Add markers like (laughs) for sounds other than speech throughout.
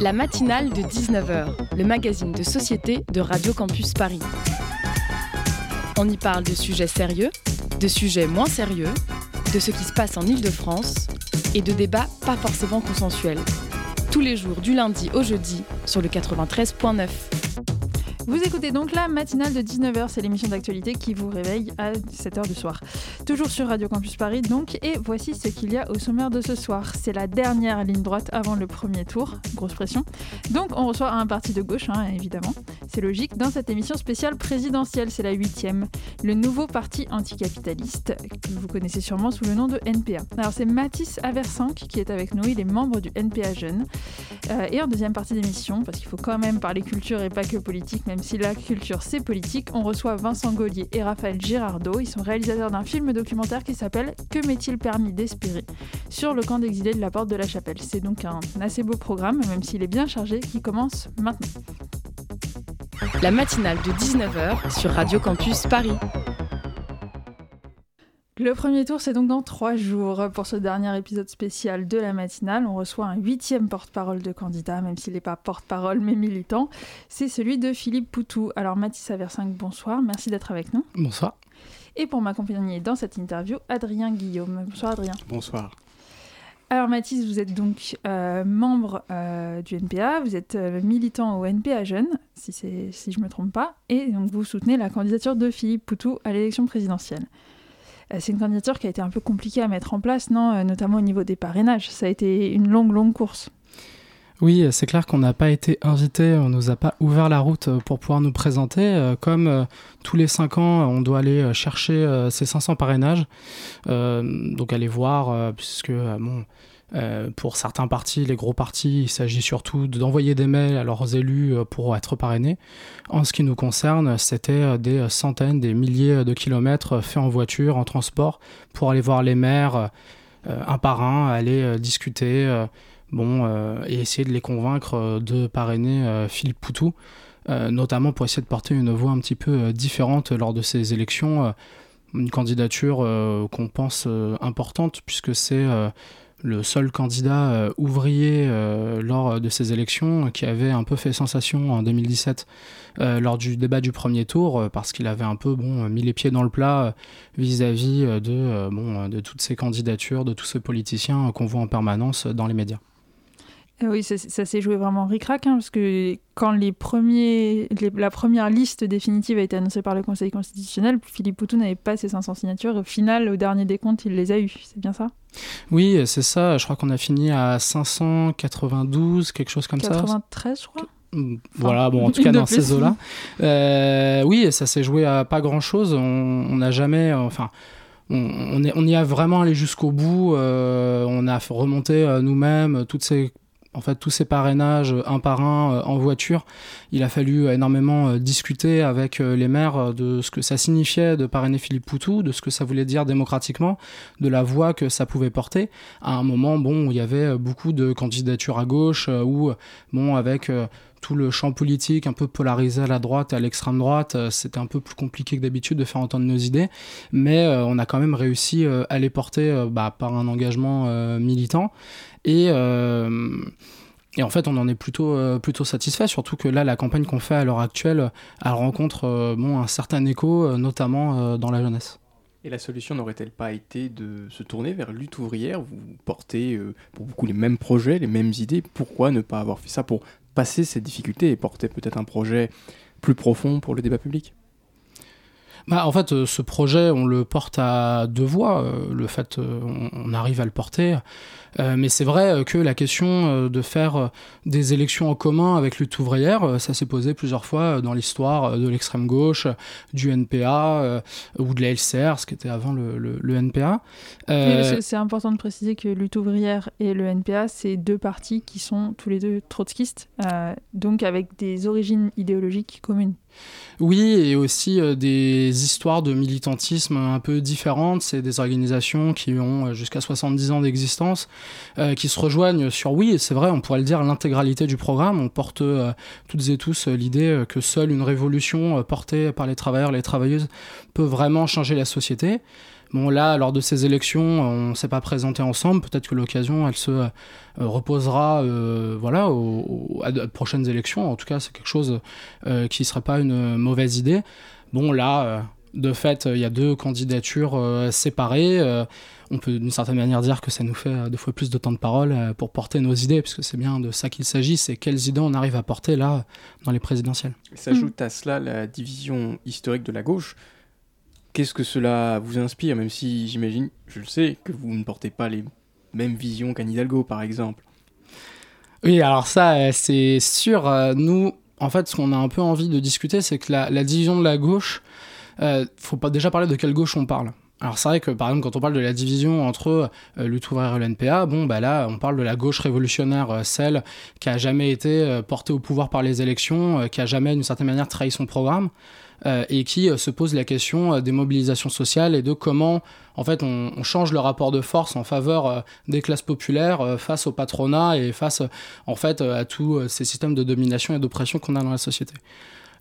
La matinale de 19h, le magazine de société de Radio Campus Paris. On y parle de sujets sérieux, de sujets moins sérieux, de ce qui se passe en Ile-de-France et de débats pas forcément consensuels. Tous les jours du lundi au jeudi sur le 93.9. Vous écoutez donc la matinale de 19h, c'est l'émission d'actualité qui vous réveille à 7h du soir. Toujours sur Radio Campus Paris donc, et voici ce qu'il y a au sommaire de ce soir. C'est la dernière ligne droite avant le premier tour, grosse pression. Donc on reçoit un parti de gauche, hein, évidemment. C'est logique, dans cette émission spéciale présidentielle, c'est la huitième. Le nouveau parti anticapitaliste, que vous connaissez sûrement sous le nom de NPA. Alors c'est Mathis Aversank qui est avec nous, il est membre du NPA Jeune. Euh, et en deuxième partie d'émission, parce qu'il faut quand même parler culture et pas que politique, même si la culture c'est politique, on reçoit Vincent Gaulier et Raphaël Girardot. Ils sont réalisateurs d'un film documentaire qui s'appelle Que m'est-il permis d'espérer sur le camp d'exilés de la Porte de la Chapelle. C'est donc un assez beau programme, même s'il est bien chargé, qui commence maintenant. La matinale de 19h sur Radio Campus Paris. Le premier tour, c'est donc dans trois jours. Pour ce dernier épisode spécial de la matinale, on reçoit un huitième porte-parole de candidat, même s'il n'est pas porte-parole mais militant. C'est celui de Philippe Poutou. Alors Mathis Aversinck, bonsoir, merci d'être avec nous. Bonsoir. Et pour m'accompagner dans cette interview, Adrien Guillaume. Bonsoir Adrien. Bonsoir. Alors Mathis, vous êtes donc euh, membre euh, du NPA, vous êtes euh, militant au NPA Jeune, si, si je ne me trompe pas, et donc vous soutenez la candidature de Philippe Poutou à l'élection présidentielle. C'est une candidature qui a été un peu compliquée à mettre en place, non Notamment au niveau des parrainages. Ça a été une longue, longue course. Oui, c'est clair qu'on n'a pas été invité, on nous a pas ouvert la route pour pouvoir nous présenter. Comme tous les cinq ans, on doit aller chercher ces 500 parrainages, donc aller voir, puisque pour certains partis, les gros partis, il s'agit surtout d'envoyer des mails à leurs élus pour être parrainés. En ce qui nous concerne, c'était des centaines, des milliers de kilomètres faits en voiture, en transport, pour aller voir les maires un par un, aller discuter bon, euh, et essayer de les convaincre euh, de parrainer euh, Philippe Poutou, notamment pour essayer de porter une voix un petit peu différente lors de ces élections. une candidature qu'on pense importante puisque c'est le seul candidat ouvrier lors de ces élections qui avait un peu fait sensation en 2017 lors du débat du premier tour parce qu'il avait un peu bon mis les pieds dans le plat vis-à-vis de de toutes ces candidatures de tous ces politiciens qu'on voit en permanence dans les médias. Euh, oui, ça, s'est joué vraiment ric-rac, hein, parce que quand les premiers, la première liste définitive a été annoncée par le Conseil constitutionnel, Philippe Poutou n'avait pas ses 500 signatures. Au final, au dernier décompte, il les a eues. C'est bien ça? Oui, c'est ça. Je crois qu'on a fini à 592, quelque chose comme ça. 93, je crois voilà, bon, en (laughs) tout cas dans ces eaux-là. Euh, oui, ça s'est joué à pas grand-chose. On n'a jamais, enfin, on, on, y a vraiment allé jusqu'au bout. Euh, on a remonté nous-mêmes toutes ces en fait tous ces parrainages euh, un par un euh, en voiture. Il a fallu énormément euh, discuter avec les maires de ce que ça signifiait de parrainer Philippe Poutou, de ce que ça voulait dire démocratiquement, de la voix que ça pouvait porter. À un moment, bon, il y avait beaucoup de candidatures à gauche, où, bon, avec tout le champ politique un peu polarisé à la droite et à l'extrême droite, c'était un peu plus compliqué que d'habitude de faire entendre nos idées, mais on a quand même réussi à les porter bah, par un engagement militant. Et, euh, et en fait, on en est plutôt, euh, plutôt satisfait, surtout que là, la campagne qu'on fait à l'heure actuelle, elle rencontre euh, bon, un certain écho, notamment dans la jeunesse. Et la solution n'aurait-elle pas été de se tourner vers lutte ouvrière Vous portez pour beaucoup les mêmes projets, les mêmes idées. Pourquoi ne pas avoir fait ça pour passer ces difficultés et porter peut-être un projet plus profond pour le débat public? Bah, en fait, ce projet, on le porte à deux voix. Le fait, on arrive à le porter. Euh, mais c'est vrai euh, que la question euh, de faire des élections en commun avec lutte ouvrière, ça s'est posé plusieurs fois dans l'histoire de l'extrême gauche, du NPA ou de la LCR, ce qui était avant le, le, NPA. c'est important de préciser que lutte ouvrière et le NPA, c'est deux partis qui sont tous les deux trotskistes, donc avec des origines idéologiques communes. Oui, et aussi des histoires de militantisme un peu différentes. C'est des organisations qui ont jusqu'à 70 ans d'existence, euh, qui se rejoignent sur oui, c'est vrai, on pourrait le dire, l'intégralité du programme. On porte euh, toutes et tous euh, l'idée que seule une révolution portée par les travailleurs, les travailleuses peut vraiment changer la société. Bon, là, lors de ces élections, on ne s'est pas présenté ensemble. Peut-être que l'occasion, elle se reposera voilà, aux, prochaines élections. En tout cas, c'est quelque chose qui ne serait pas une mauvaise idée. Bon, là, de fait, il y a deux candidatures séparées on peut d'une certaine manière dire que ça nous fait euh, deux fois plus de temps de parole euh, pour porter nos idées, puisque c'est bien de ça qu'il s'agit, c'est quelles idées on arrive à porter là dans les présidentielles. S'ajoute à cela la division historique de la gauche. Qu'est-ce que cela vous inspire, même si j'imagine, je le sais, que vous ne portez pas les mêmes visions qu'Anne Hidalgo, par exemple? Oui, alors ça, euh, c'est sûr. Nous, en fait, ce qu'on a un peu envie de discuter, c'est que la, division de la gauche, euh, faut pas déjà parler de quelle gauche on parle. Alors c'est vrai que par exemple quand on parle de la division entre euh, lutte ouvrière et l'NPA, bon bah là on parle de la gauche révolutionnaire, euh, celle qui a jamais été euh, portée au pouvoir par les élections, qui a jamais d'une certaine manière trahi son programme et qui se pose la question des mobilisations sociales et de comment en fait on, on change le rapport de force en faveur des classes populaires face au patronat et face en fait à tous ces systèmes de domination et d'oppression qu'on a dans la société.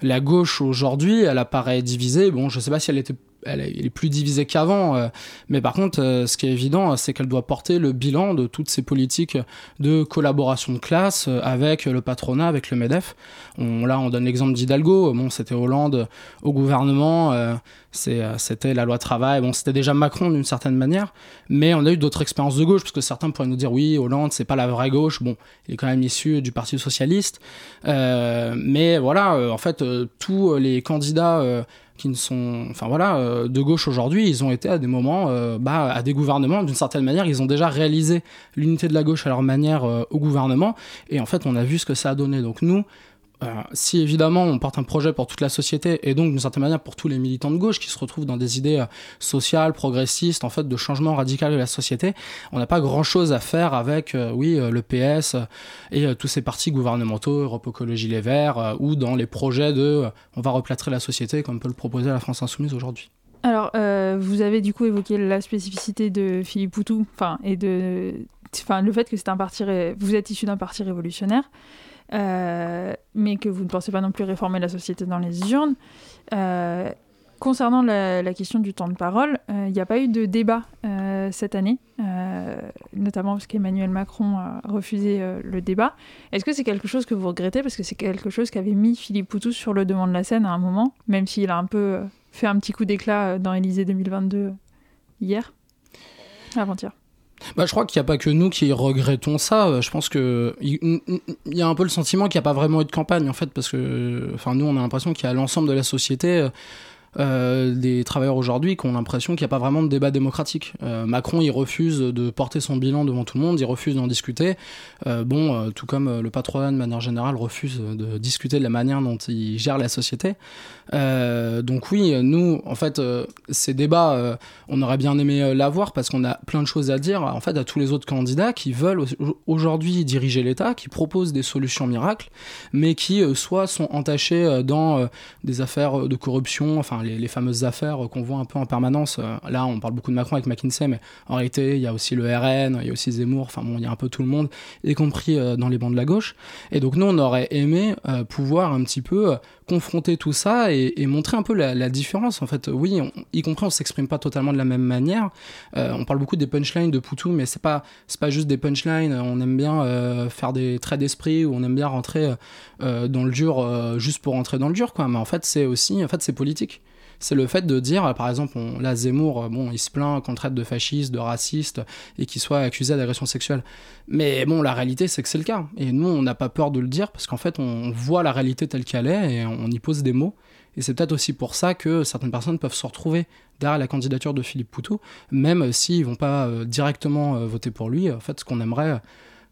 La gauche aujourd'hui, elle apparaît divisée. Bon, je sais pas si elle était elle est plus divisée qu'avant. Euh, mais par contre, euh, ce qui est évident, c'est qu'elle doit porter le bilan de toutes ces politiques de collaboration de classe euh, avec le patronat, avec le MEDEF. Là, on donne l'exemple d'Hidalgo. Bon, c'était Hollande au gouvernement. c'était la loi travail. Bon, c'était déjà Macron d'une certaine manière. Mais on a eu d'autres expériences de gauche, parce que certains pourraient nous dire oui, Hollande, c'est pas la vraie gauche. Bon, il est quand même issu du Parti socialiste. mais voilà, en fait, tous les candidats qui ne sont, enfin voilà, euh, de gauche aujourd'hui, ils ont été à des moments, euh, bah, à des gouvernements, d'une certaine manière, ils ont déjà réalisé l'unité de la gauche à leur manière euh, au gouvernement, et en fait, on a vu ce que ça a donné. Donc nous, euh, si évidemment on porte un projet pour toute la société et donc d'une certaine manière pour tous les militants de gauche qui se retrouvent dans des idées euh, sociales, progressistes, en fait de changement radical de la société, on n'a pas grand chose à faire avec, euh, oui, le PS et tous ces partis gouvernementaux, Europe Écologie Les Verts, ou dans les projets de on va replâtrer la société comme peut le proposer la France Insoumise aujourd'hui. Alors, vous avez du coup évoqué la spécificité de Philippe Poutou, enfin, et de, enfin, le fait que c'est un parti, vous êtes issu d'un parti révolutionnaire. Euh, mais que vous ne pensez pas non plus réformer la société dans les urnes. Euh, concernant la, question du temps de parole, euh, il n'y a pas eu de débat cette année, notamment parce qu'Emmanuel Macron a refusé le débat. Est-ce que c'est quelque chose que vous regrettez? Parce que c'est quelque chose qu'avait mis Philippe Poutou sur le devant de la scène à un moment, même s'il a un peu fait un petit coup d'éclat dans Élysée 2022 hier, avant-hier. Bah, je crois qu'il n'y a pas que nous qui regrettons ça. Euh, je pense que il y a un peu le sentiment qu'il n'y a pas vraiment eu de campagne en fait, parce que, enfin, nous, on a l'impression qu'il y a l'ensemble de la société. Euh, des travailleurs aujourd'hui qui ont l'impression qu'il n'y a pas vraiment de débat démocratique. Euh, Macron, il refuse de porter son bilan devant tout le monde, il refuse d'en discuter. Euh, bon, tout comme le patronat de manière générale refuse de discuter de la manière dont il gère la société. donc oui, nous, en fait, ces débats, on aurait bien aimé l'avoir parce qu'on a plein de choses à dire, en fait, à tous les autres candidats qui veulent aujourd'hui diriger l'État, qui proposent des solutions miracles, mais qui soit sont entachés dans des affaires de corruption, enfin les, fameuses affaires qu'on voit un peu en permanence. Euh, là, on parle beaucoup de Macron avec McKinsey, mais en réalité, il y a aussi le RN, il y a aussi Zemmour, enfin bon, il y a un peu tout le monde, y compris euh, dans les bancs de la gauche. Et donc nous, on aurait aimé euh, pouvoir un petit peu confronter tout ça et, montrer un peu la, différence. En fait, oui, y compris, on s'exprime pas totalement de la même manière. on parle beaucoup des punchlines de Poutou, mais c'est pas pas juste des punchlines. On aime bien faire des traits d'esprit ou on aime bien rentrer dans le dur juste pour rentrer dans le dur, quoi. Mais en fait, c'est aussi en fait c'est politique c'est le fait de dire, par exemple, on, là, Zemmour, euh, bon, il se plaint qu'on traite de fasciste, de raciste, et qu'il soit accusé d'agression sexuelle. Mais bon, la réalité, c'est que c'est le cas. Et nous, on n'a pas peur de le dire, parce qu'en fait, on voit la réalité telle qu'elle est, et on y pose des mots. Et c'est peut-être aussi pour ça que certaines personnes peuvent se retrouver derrière la candidature de Philippe Poutou, même s'ils vont pas euh, directement euh, voter pour lui. En fait, ce qu'on aimerait,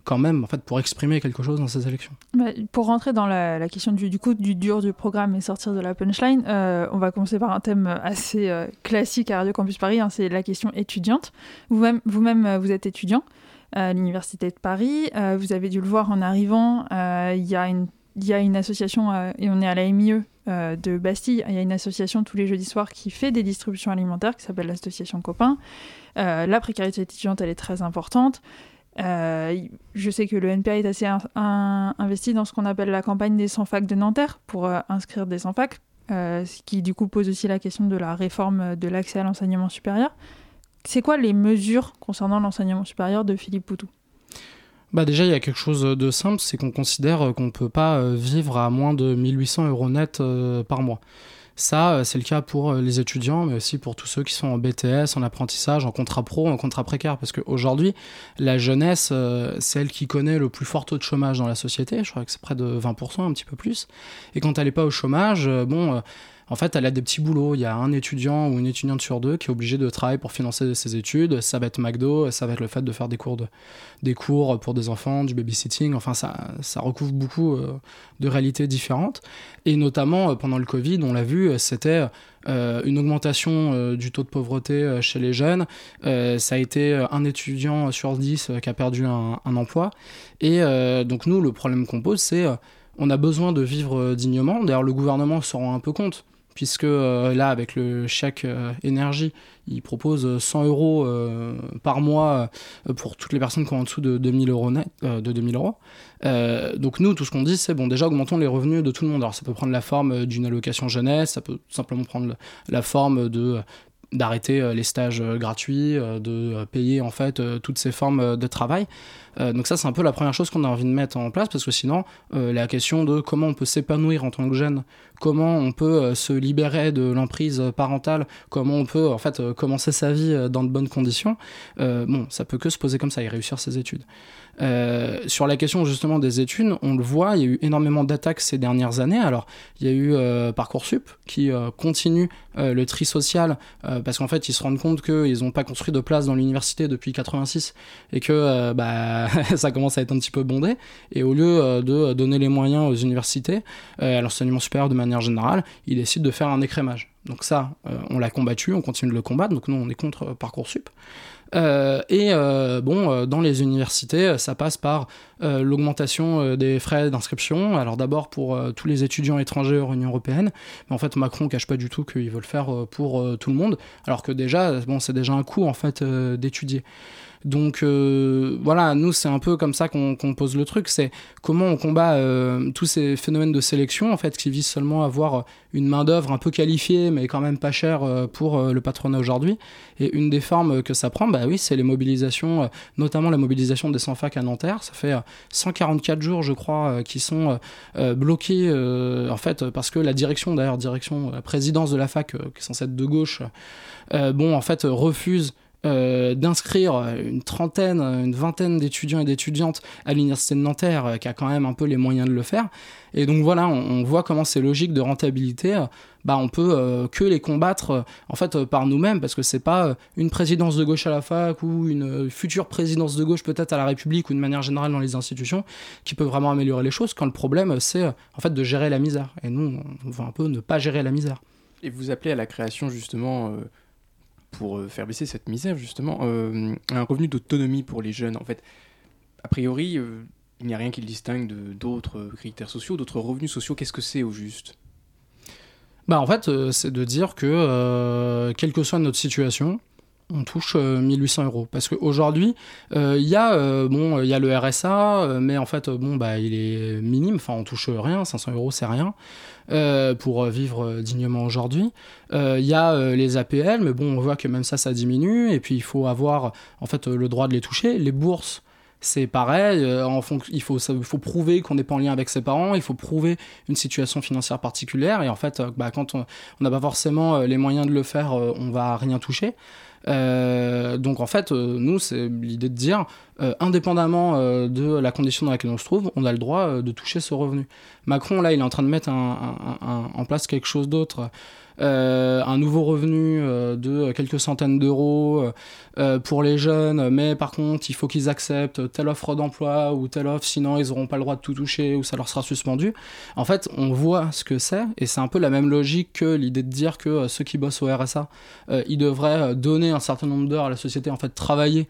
quand même en fait pour exprimer quelque chose dans ces élections. Bah, pour rentrer dans la, question du, du, coup du dur du programme et sortir de la punchline, euh, on va commencer par un thème assez euh, classique à Radio Campus Paris, hein, c'est la question étudiante. Vous-même, euh, vous êtes étudiant à l'université de Paris. vous avez dû le voir en arrivant. Il y a une il y a une association, et on est à la MIE de Bastille, il y a une association tous les jeudis soirs qui fait des distributions alimentaires qui s'appelle l'association Copain. la précarité étudiante, elle est très importante. Euh, je sais que le NPA est assez investi dans ce qu'on appelle la campagne des 100 facs de Nanterre pour euh, inscrire des 100 facs, euh, ce qui du coup pose aussi la question de la réforme de l'accès à l'enseignement supérieur. c'est quoi les mesures concernant l'enseignement supérieur de Philippe Poutou? Bah déjà, il y a quelque chose de simple, c'est qu'on considère qu'on ne peut pas vivre à moins de 1800 euros net par mois. Ça, euh, c'est le cas pour euh, les étudiants, mais aussi pour tous ceux qui sont en BTS, en apprentissage, en contrat pro, en contrat précaire. Parce qu'aujourd'hui, la jeunesse, euh, c'est elle qui connaît le plus fort taux de chômage dans la société. Je crois que c'est près de 20%, un petit peu plus. Et quand elle n'est pas au chômage, bon en fait, elle a des petits boulots. Il y a un étudiant ou une étudiante sur deux qui est obligé de travailler pour financer ses études. Ça va être McDo, ça va être le fait de faire des cours, pour des enfants, du babysitting. Enfin, ça, recouvre beaucoup euh, de réalités différentes. Et notamment, euh, pendant le Covid, on l'a vu, c'était euh, une augmentation du taux de pauvreté chez les jeunes. ça a été un étudiant sur dix qui a perdu un, emploi. Et donc, nous, le problème qu'on pose, c'est on a besoin de vivre dignement. D'ailleurs, le gouvernement s'en rend un peu compte puisque euh, là, avec le chèque euh, énergie, il propose 100 euros euh, par mois pour toutes les personnes qui ont en dessous de 2000 euros net, de 2000 euros. donc nous, tout ce qu'on dit, c'est bon, déjà augmentons les revenus de tout le monde. Alors ça peut prendre la forme d'une allocation jeunesse, ça peut simplement prendre la forme de d'arrêter les stages gratuits, de payer en fait toutes ces formes de travail. Donc ça c'est un peu la première chose qu'on a envie de mettre en place parce que sinon la question de comment on peut s'épanouir en tant que jeune comment on peut euh, se libérer de l'emprise parentale, comment on peut en fait euh, commencer sa vie euh, dans de bonnes conditions, bon, ça peut que se poser comme ça et réussir ses études. sur la question justement des études, on le voit, il y a eu énormément d'attaques ces dernières années. Alors, il y a eu Parcoursup qui continue le tri social parce qu'en fait, ils se rendent compte qu'ils n'ont pas construit de place dans l'université depuis 86 et que bah, (laughs) ça commence à être un petit peu bondé. Et au lieu de donner les moyens aux universités, à l'enseignement supérieur de manière générale, il décide de faire un écrémage. Donc ça, euh, on l'a combattu, on continue de le combattre, donc nous on est contre euh, Parcoursup. Euh, et bon, dans les universités, ça passe par l'augmentation des frais d'inscription. Alors d'abord pour tous les étudiants étrangers hors Union européenne, mais en fait Macron cache pas du tout qu'il veut le faire pour tout le monde, alors que déjà, bon, c'est déjà un coût en fait d'étudier. Donc euh, voilà, nous c'est un peu comme ça qu'on pose le truc, c'est comment on combat euh, tous ces phénomènes de sélection en fait qui visent seulement à avoir une main d'œuvre un peu qualifiée mais quand même pas chère euh, pour le patronat aujourd'hui. Et une des formes que ça prend, bah oui, c'est les mobilisations, notamment la mobilisation des sans-fac à Nanterre. Ça fait 144 jours, je crois, qui sont bloqués en fait parce que la direction, d'ailleurs direction, la présidence de la fac, qui est censée être de gauche, bon en fait refuse euh, d'inscrire une trentaine, une vingtaine d'étudiants et d'étudiantes à l'université de Nanterre, euh, qui a quand même un peu les moyens de le faire. Et donc voilà, on, voit comment ces logiques de rentabilité, euh, bah on peut que les combattre en fait par nous-mêmes, parce que c'est pas une présidence de gauche à la fac ou une future présidence de gauche peut-être à la République ou de manière générale dans les institutions qui peut vraiment améliorer les choses. Quand le problème c'est en fait de gérer la misère. Et nous, on veut un peu ne pas gérer la misère. Et vous appelez à la création justement pour euh, faire baisser cette misère, justement, euh, un revenu d'autonomie pour les jeunes. En fait, a priori, euh, il n'y a rien qui le distingue d'autres critères sociaux, d'autres revenus sociaux. Qu'est-ce que c'est au juste? Bah en fait, c'est de dire que, quelle que soit notre situation, on touche 1800 euros. Parce qu'aujourd'hui, il y, a, bon, y a le RSA, mais en fait, bon, bah, il est minime, enfin, on touche rien, 500 euros, c'est rien. Euh, pour vivre dignement aujourd'hui. Euh, il y a euh, les APL, mais bon, on voit que même ça, ça diminue. Et puis, il faut avoir en fait le droit de les toucher. Les bourses, c'est pareil. en il, faut, faut prouver qu'on n'est pas en lien avec ses parents. Il faut prouver une situation financière particulière. Et en fait, bah, quand on n'a pas forcément les moyens de le faire, on va rien toucher. Euh, donc en fait, euh, nous, c'est l'idée de dire, euh, indépendamment de la condition dans laquelle on se trouve, on a le droit de toucher ce revenu. Macron, là, il est en train de mettre en place quelque chose d'autre. Euh, un nouveau revenu euh, de quelques centaines d'euros euh, pour les jeunes, mais par contre, il faut qu'ils acceptent telle offre d'emploi ou telle offre, sinon ils n'auront pas le droit de tout toucher ou ça leur sera suspendu. En fait, on voit ce que c'est, et c'est un peu la même logique que l'idée de dire que ceux qui bossent au RSA, ils devraient donner un certain nombre d'heures à la société, en fait, travailler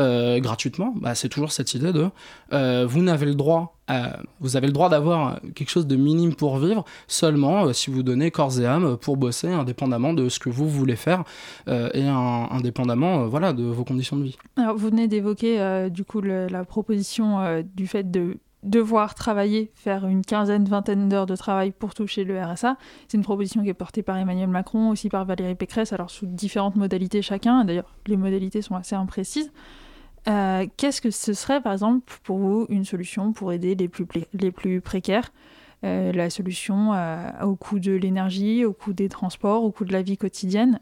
euh, gratuitement, bah, c'est toujours cette idée de euh, vous n'avez le droit, vous avez le droit d'avoir quelque chose de minime pour vivre seulement euh, si vous donnez corps et âme pour bosser, indépendamment de ce que vous voulez faire et indépendamment voilà de vos conditions de vie. Alors vous venez d'évoquer du coup la proposition du fait de devoir travailler, faire une quinzaine, vingtaine d'heures de travail pour toucher le RSA. C'est une proposition qui est portée par Emmanuel Macron, aussi par Valérie Pécresse, alors sous différentes modalités chacun. D'ailleurs, les modalités sont assez imprécises. Euh, qu'est-ce que ce serait, par exemple, pour vous, une solution pour aider les plus, les plus précaires? Euh, La solution euh, au coût de l'énergie, au coût des transports, au coût de la vie quotidienne?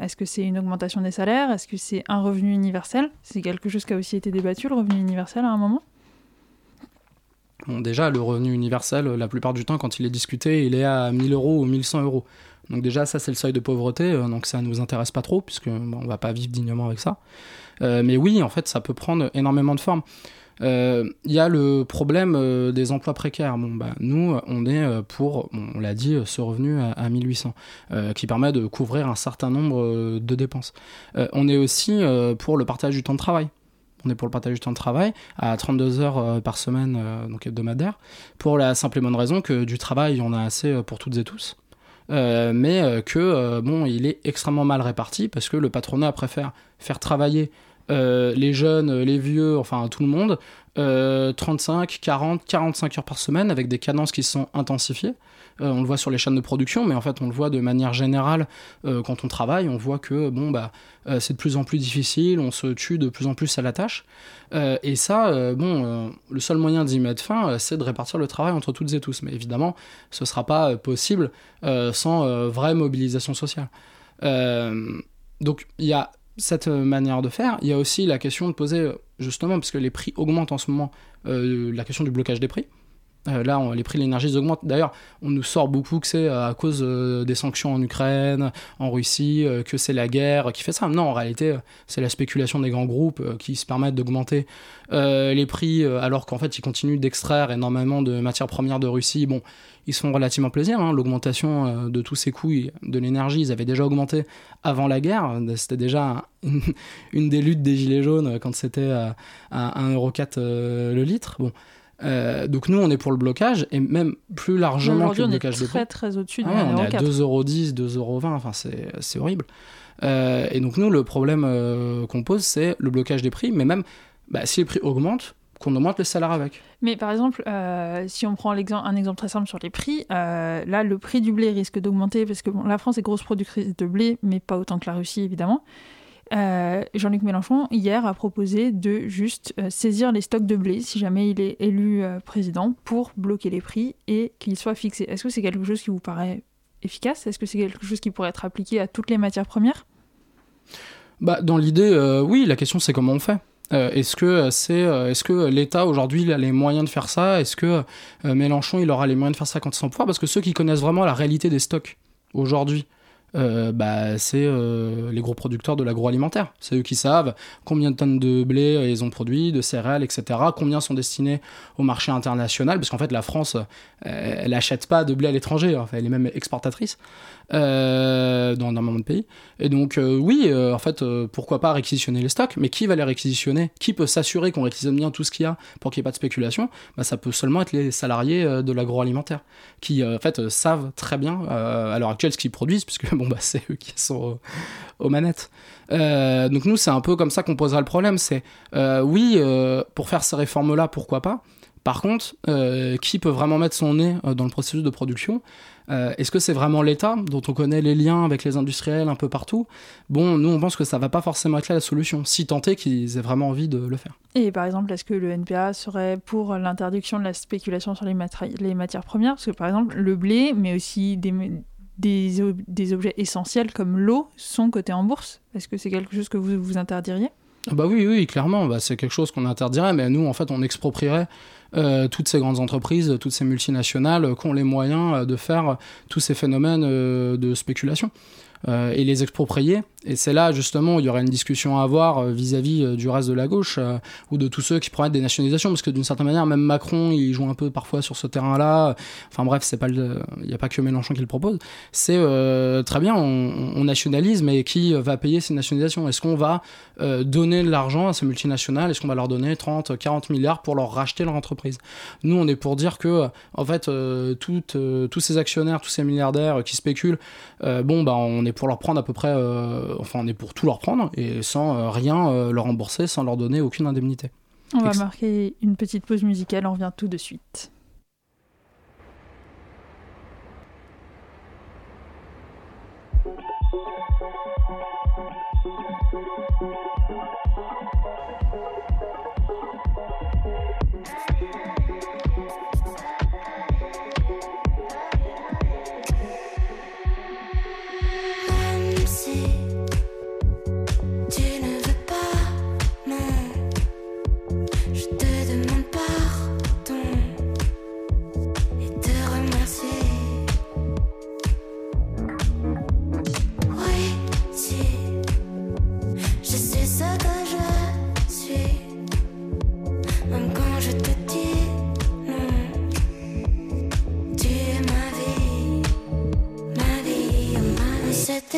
Est-ce que c'est une augmentation des salaires? Est-ce que c'est un revenu universel? C'est quelque chose qui a aussi été débattu, le revenu universel, à un moment? Déjà, le revenu universel, la plupart du temps, quand il est discuté, il est à 1000 euros ou 1100 euros. Donc déjà, ça, c'est le seuil de pauvreté, donc ça ne nous intéresse pas trop, puisque bon, on va pas vivre dignement avec ça. Euh, mais oui, en fait, ça peut prendre énormément de formes. Il euh, y a le problème euh, des emplois précaires. Bon, bah, nous, on est pour, on l'a dit, ce revenu à, 1800, qui permet de couvrir un certain nombre de dépenses. on est aussi pour le partage du temps de travail. On est pour le partage du temps de travail à 32 heures par semaine, donc hebdomadaire, pour la simple et bonne raison que du travail, on a assez pour toutes et tous. Mais que bon, il est extrêmement mal réparti parce que le patronat préfère faire travailler euh, les jeunes, euh, les vieux, enfin tout le monde, 35, 40, 45 heures par semaine avec des cadences qui sont intensifiées. Euh, on le voit sur les chaînes de production, mais en fait on le voit de manière générale quand on travaille, on voit que bon bah c'est de plus en plus difficile, on se tue de plus en plus à la tâche. et ça, bon, le seul moyen d'y mettre fin, c'est de répartir le travail entre toutes et tous. Mais évidemment, ce sera pas possible sans vraie mobilisation sociale. donc il y a cette euh, manière de faire, il y a aussi la question de poser, euh, justement, parce que les prix augmentent en ce moment, euh, la question du blocage des prix. Là, les prix de l'énergie augmentent. D'ailleurs, on nous sort beaucoup que c'est à cause des sanctions en Ukraine, en Russie, que c'est la guerre qui fait ça. Non, en réalité, c'est la spéculation des grands groupes qui se permettent d'augmenter les prix alors qu'en fait, ils continuent d'extraire énormément de matières premières de Russie. Bon, ils se font relativement plaisir. Hein. L'augmentation euh, de tous ces coûts de l'énergie, ils avaient déjà augmenté avant la guerre. C'était déjà une des luttes des Gilets jaunes quand c'était à, 1,4€ euh, le litre. Euh, donc nous, on est pour le blocage, et même plus largement que le blocage de très, très au-dessus de ah On est à 2,10€, 2,20€, enfin c'est horrible. et donc nous, le problème qu'on pose, c'est le blocage des prix, mais même bah, si les prix augmentent, qu'on augmente le salaire avec. Mais par exemple, euh, si on prend un exemple très simple sur les prix, euh, là, le prix du blé risque d'augmenter parce que la France est grosse productrice de blé, mais pas autant que la Russie, évidemment. Euh, Jean-Luc Mélenchon, hier, a proposé de juste saisir les stocks de blé, si jamais il est élu président, pour bloquer les prix et qu'ils soient fixés. Est-ce que c'est quelque chose qui vous paraît efficace? Est-ce que c'est quelque chose qui pourrait être appliqué à toutes les matières premières? Bah, Dans l'idée, oui. La question, c'est comment on fait? Euh, est-ce que euh, euh, l'État aujourd'hui a les moyens de faire ça? Est-ce que Mélenchon il aura les moyens de faire ça quand il sera en pouvoir? Parce que ceux qui connaissent vraiment la réalité des stocks aujourd'hui, euh, bah, c'est euh, les gros producteurs de l'agroalimentaire. C'est eux qui savent combien de tonnes de blé ils ont produit, de céréales, etc. Combien sont destinés au marché international, parce qu'en fait la France, euh, elle n'achète pas de blé à l'étranger, enfin, elle est même exportatrice euh, dans énormément de pays. Et donc oui, en fait, pourquoi pas réquisitionner les stocks, mais qui va les réquisitionner? Qui peut s'assurer qu'on réquisitionne bien tout ce qu'il y a pour qu'il n'y ait pas de spéculation? Bah, Ça peut seulement être les salariés de l'agroalimentaire, qui en fait savent très bien à l'heure actuelle ce qu'ils produisent, puisque bah, (laughs) c'est eux qui sont aux, manettes. Euh, donc nous, c'est un peu comme ça qu'on posera le problème. C'est euh, oui, euh, pour faire ces réformes-là, pourquoi pas. Par contre, qui peut vraiment mettre son nez dans le processus de production? Euh, est-ce que c'est vraiment l'État, dont on connaît les liens avec les industriels un peu partout? Bon, nous, on pense que ça va pas forcément être la solution, si tant est qu'ils aient vraiment envie de le faire. Et par exemple, est-ce que le NPA serait pour l'interdiction de la spéculation sur les, les matières premières? Parce que par exemple, le blé, mais aussi des, des, des objets essentiels comme l'eau sont cotés en bourse? Est-ce que c'est quelque chose que vous vous interdiriez? Ah bah oui, oui, clairement, bah c'est quelque chose qu'on interdirait, mais nous, en fait, on exproprierait euh, toutes ces grandes entreprises, toutes ces multinationales euh, qui ont les moyens euh, de faire tous ces phénomènes de spéculation. Euh, et les exproprier. Et c'est là justement où il y aurait une discussion à avoir euh, vis-à-vis euh, du reste de la gauche ou de tous ceux qui promettent des nationalisations, parce que d'une certaine manière, même Macron, il joue un peu parfois sur ce terrain-là. Enfin bref, c'est pas il n'y a pas que Mélenchon qui le propose. C'est très bien, on, on, nationalise, mais qui va payer ces nationalisations? Est-ce qu'on va donner de l'argent à ces multinationales? Est-ce qu'on va leur donner 30, 40 milliards pour leur racheter leur entreprise? Nous, on est pour dire que en fait, toutes, tous ces actionnaires, tous ces milliardaires qui spéculent, bon bah on est pour leur prendre à peu près, euh, enfin on est pour tout leur prendre et sans euh, rien euh, leur rembourser, sans leur donner aucune indemnité. On va marquer une petite pause musicale, on revient tout de suite.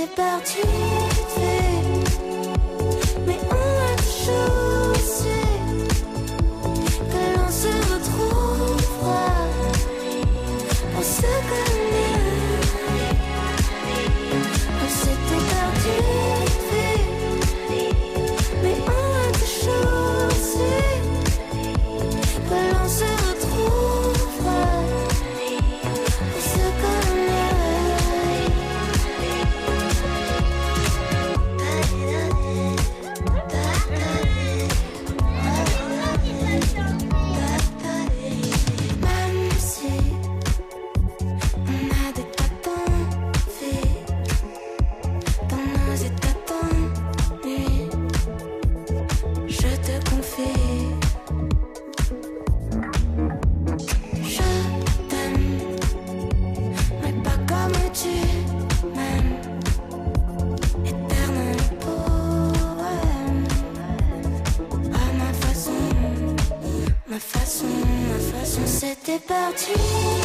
c'est parti. 表情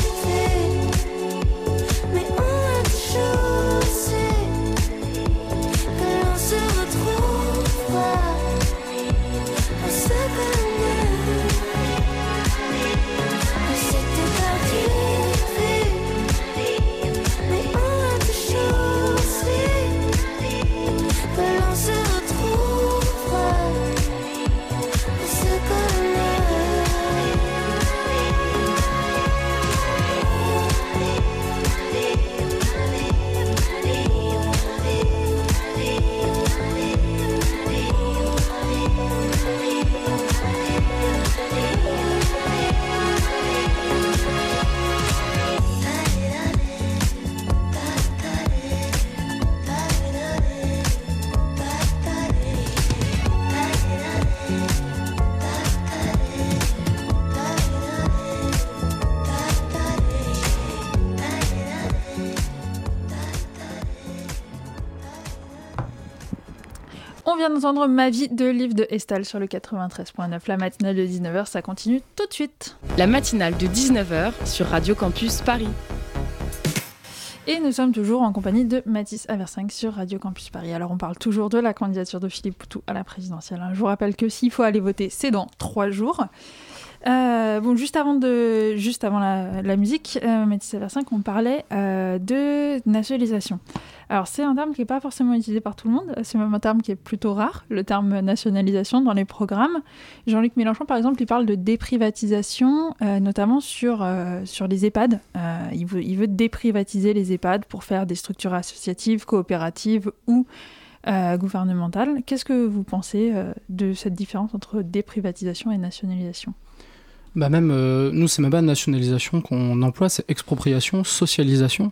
vient d'entendre Ma vie de livre de Estal sur le 93.9. La matinale de 19h, ça continue tout de suite. La matinale de 19h sur Radio Campus Paris. Et nous sommes toujours en compagnie de Mathis Aversinck sur Radio Campus Paris. Alors on parle toujours de la candidature de Philippe Poutou à la présidentielle. Je vous rappelle que s'il faut aller voter, c'est dans trois jours. Euh, bon, juste avant, de, juste avant la, musique, euh, Mathis Aversinck, on parlait euh, de nationalisation. Alors c'est un terme qui n'est pas forcément utilisé par tout le monde, c'est même un terme qui est plutôt rare, le terme nationalisation dans les programmes. Jean-Luc Mélenchon par exemple, il parle de déprivatisation, euh, notamment sur, euh, sur les EHPAD. Euh, il, veut, il veut déprivatiser les EHPAD pour faire des structures associatives, coopératives ou gouvernementales. Qu'est-ce que vous pensez de cette différence entre déprivatisation et nationalisation? Bah même, nous, c'est même pas nationalisation qu'on emploie, c'est expropriation, socialisation.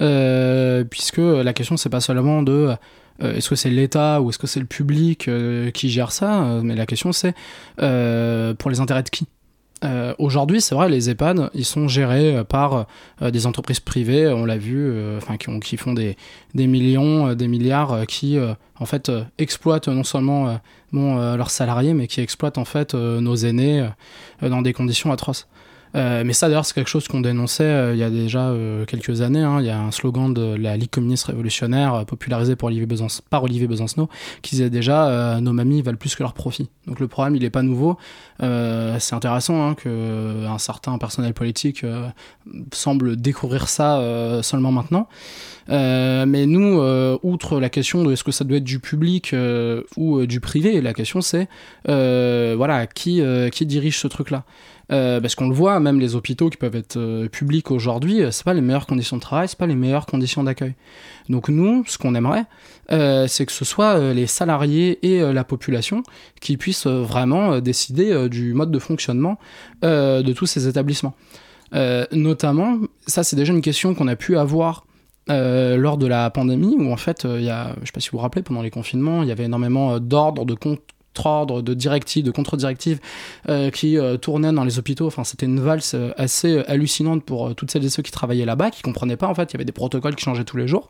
Euh, puisque la question c'est pas seulement de euh, est-ce que c'est l'État ou est-ce que c'est le public euh, qui gère ça, mais la question c'est pour les intérêts de qui? Aujourd'hui, c'est vrai, les EHPAD, ils sont gérés par des entreprises privées, on l'a vu, enfin qui, qui, font des, des millions, des milliards, qui en fait exploitent non seulement bon, leurs salariés, mais qui exploitent en fait nos aînés dans des conditions atroces. Euh, mais ça, d'ailleurs, c'est quelque chose qu'on dénonçait euh, il y a déjà euh, quelques années. Hein. Il y a un slogan de la Ligue communiste révolutionnaire popularisé par Olivier, Besancenot qui disait déjà nos mamies valent plus que leurs profits. Donc le problème, il n'est pas nouveau. c'est intéressant hein, qu'un certain personnel politique semble découvrir ça seulement maintenant. mais nous, outre la question de est-ce que ça doit être du public ou du privé, la question c'est voilà qui, qui dirige ce truc-là? Euh, parce qu'on le voit, même les hôpitaux qui peuvent être euh, publics aujourd'hui, euh, c'est pas les meilleures conditions de travail, c'est pas les meilleures conditions d'accueil. Donc nous, ce qu'on aimerait, c'est que ce soit les salariés et la population qui puissent vraiment décider du mode de fonctionnement de tous ces établissements. notamment, ça c'est déjà une question qu'on a pu avoir lors de la pandémie, où en fait, il y a, je sais pas si vous vous rappelez, pendant les confinements, il y avait énormément d'ordres, de comptes ordre de directives, de contre-directives euh, qui euh, tournaient dans les hôpitaux. Enfin, c'était une valse euh, assez hallucinante pour toutes celles et ceux qui travaillaient là-bas, qui comprenaient pas en fait. Il y avait des protocoles qui changeaient tous les jours.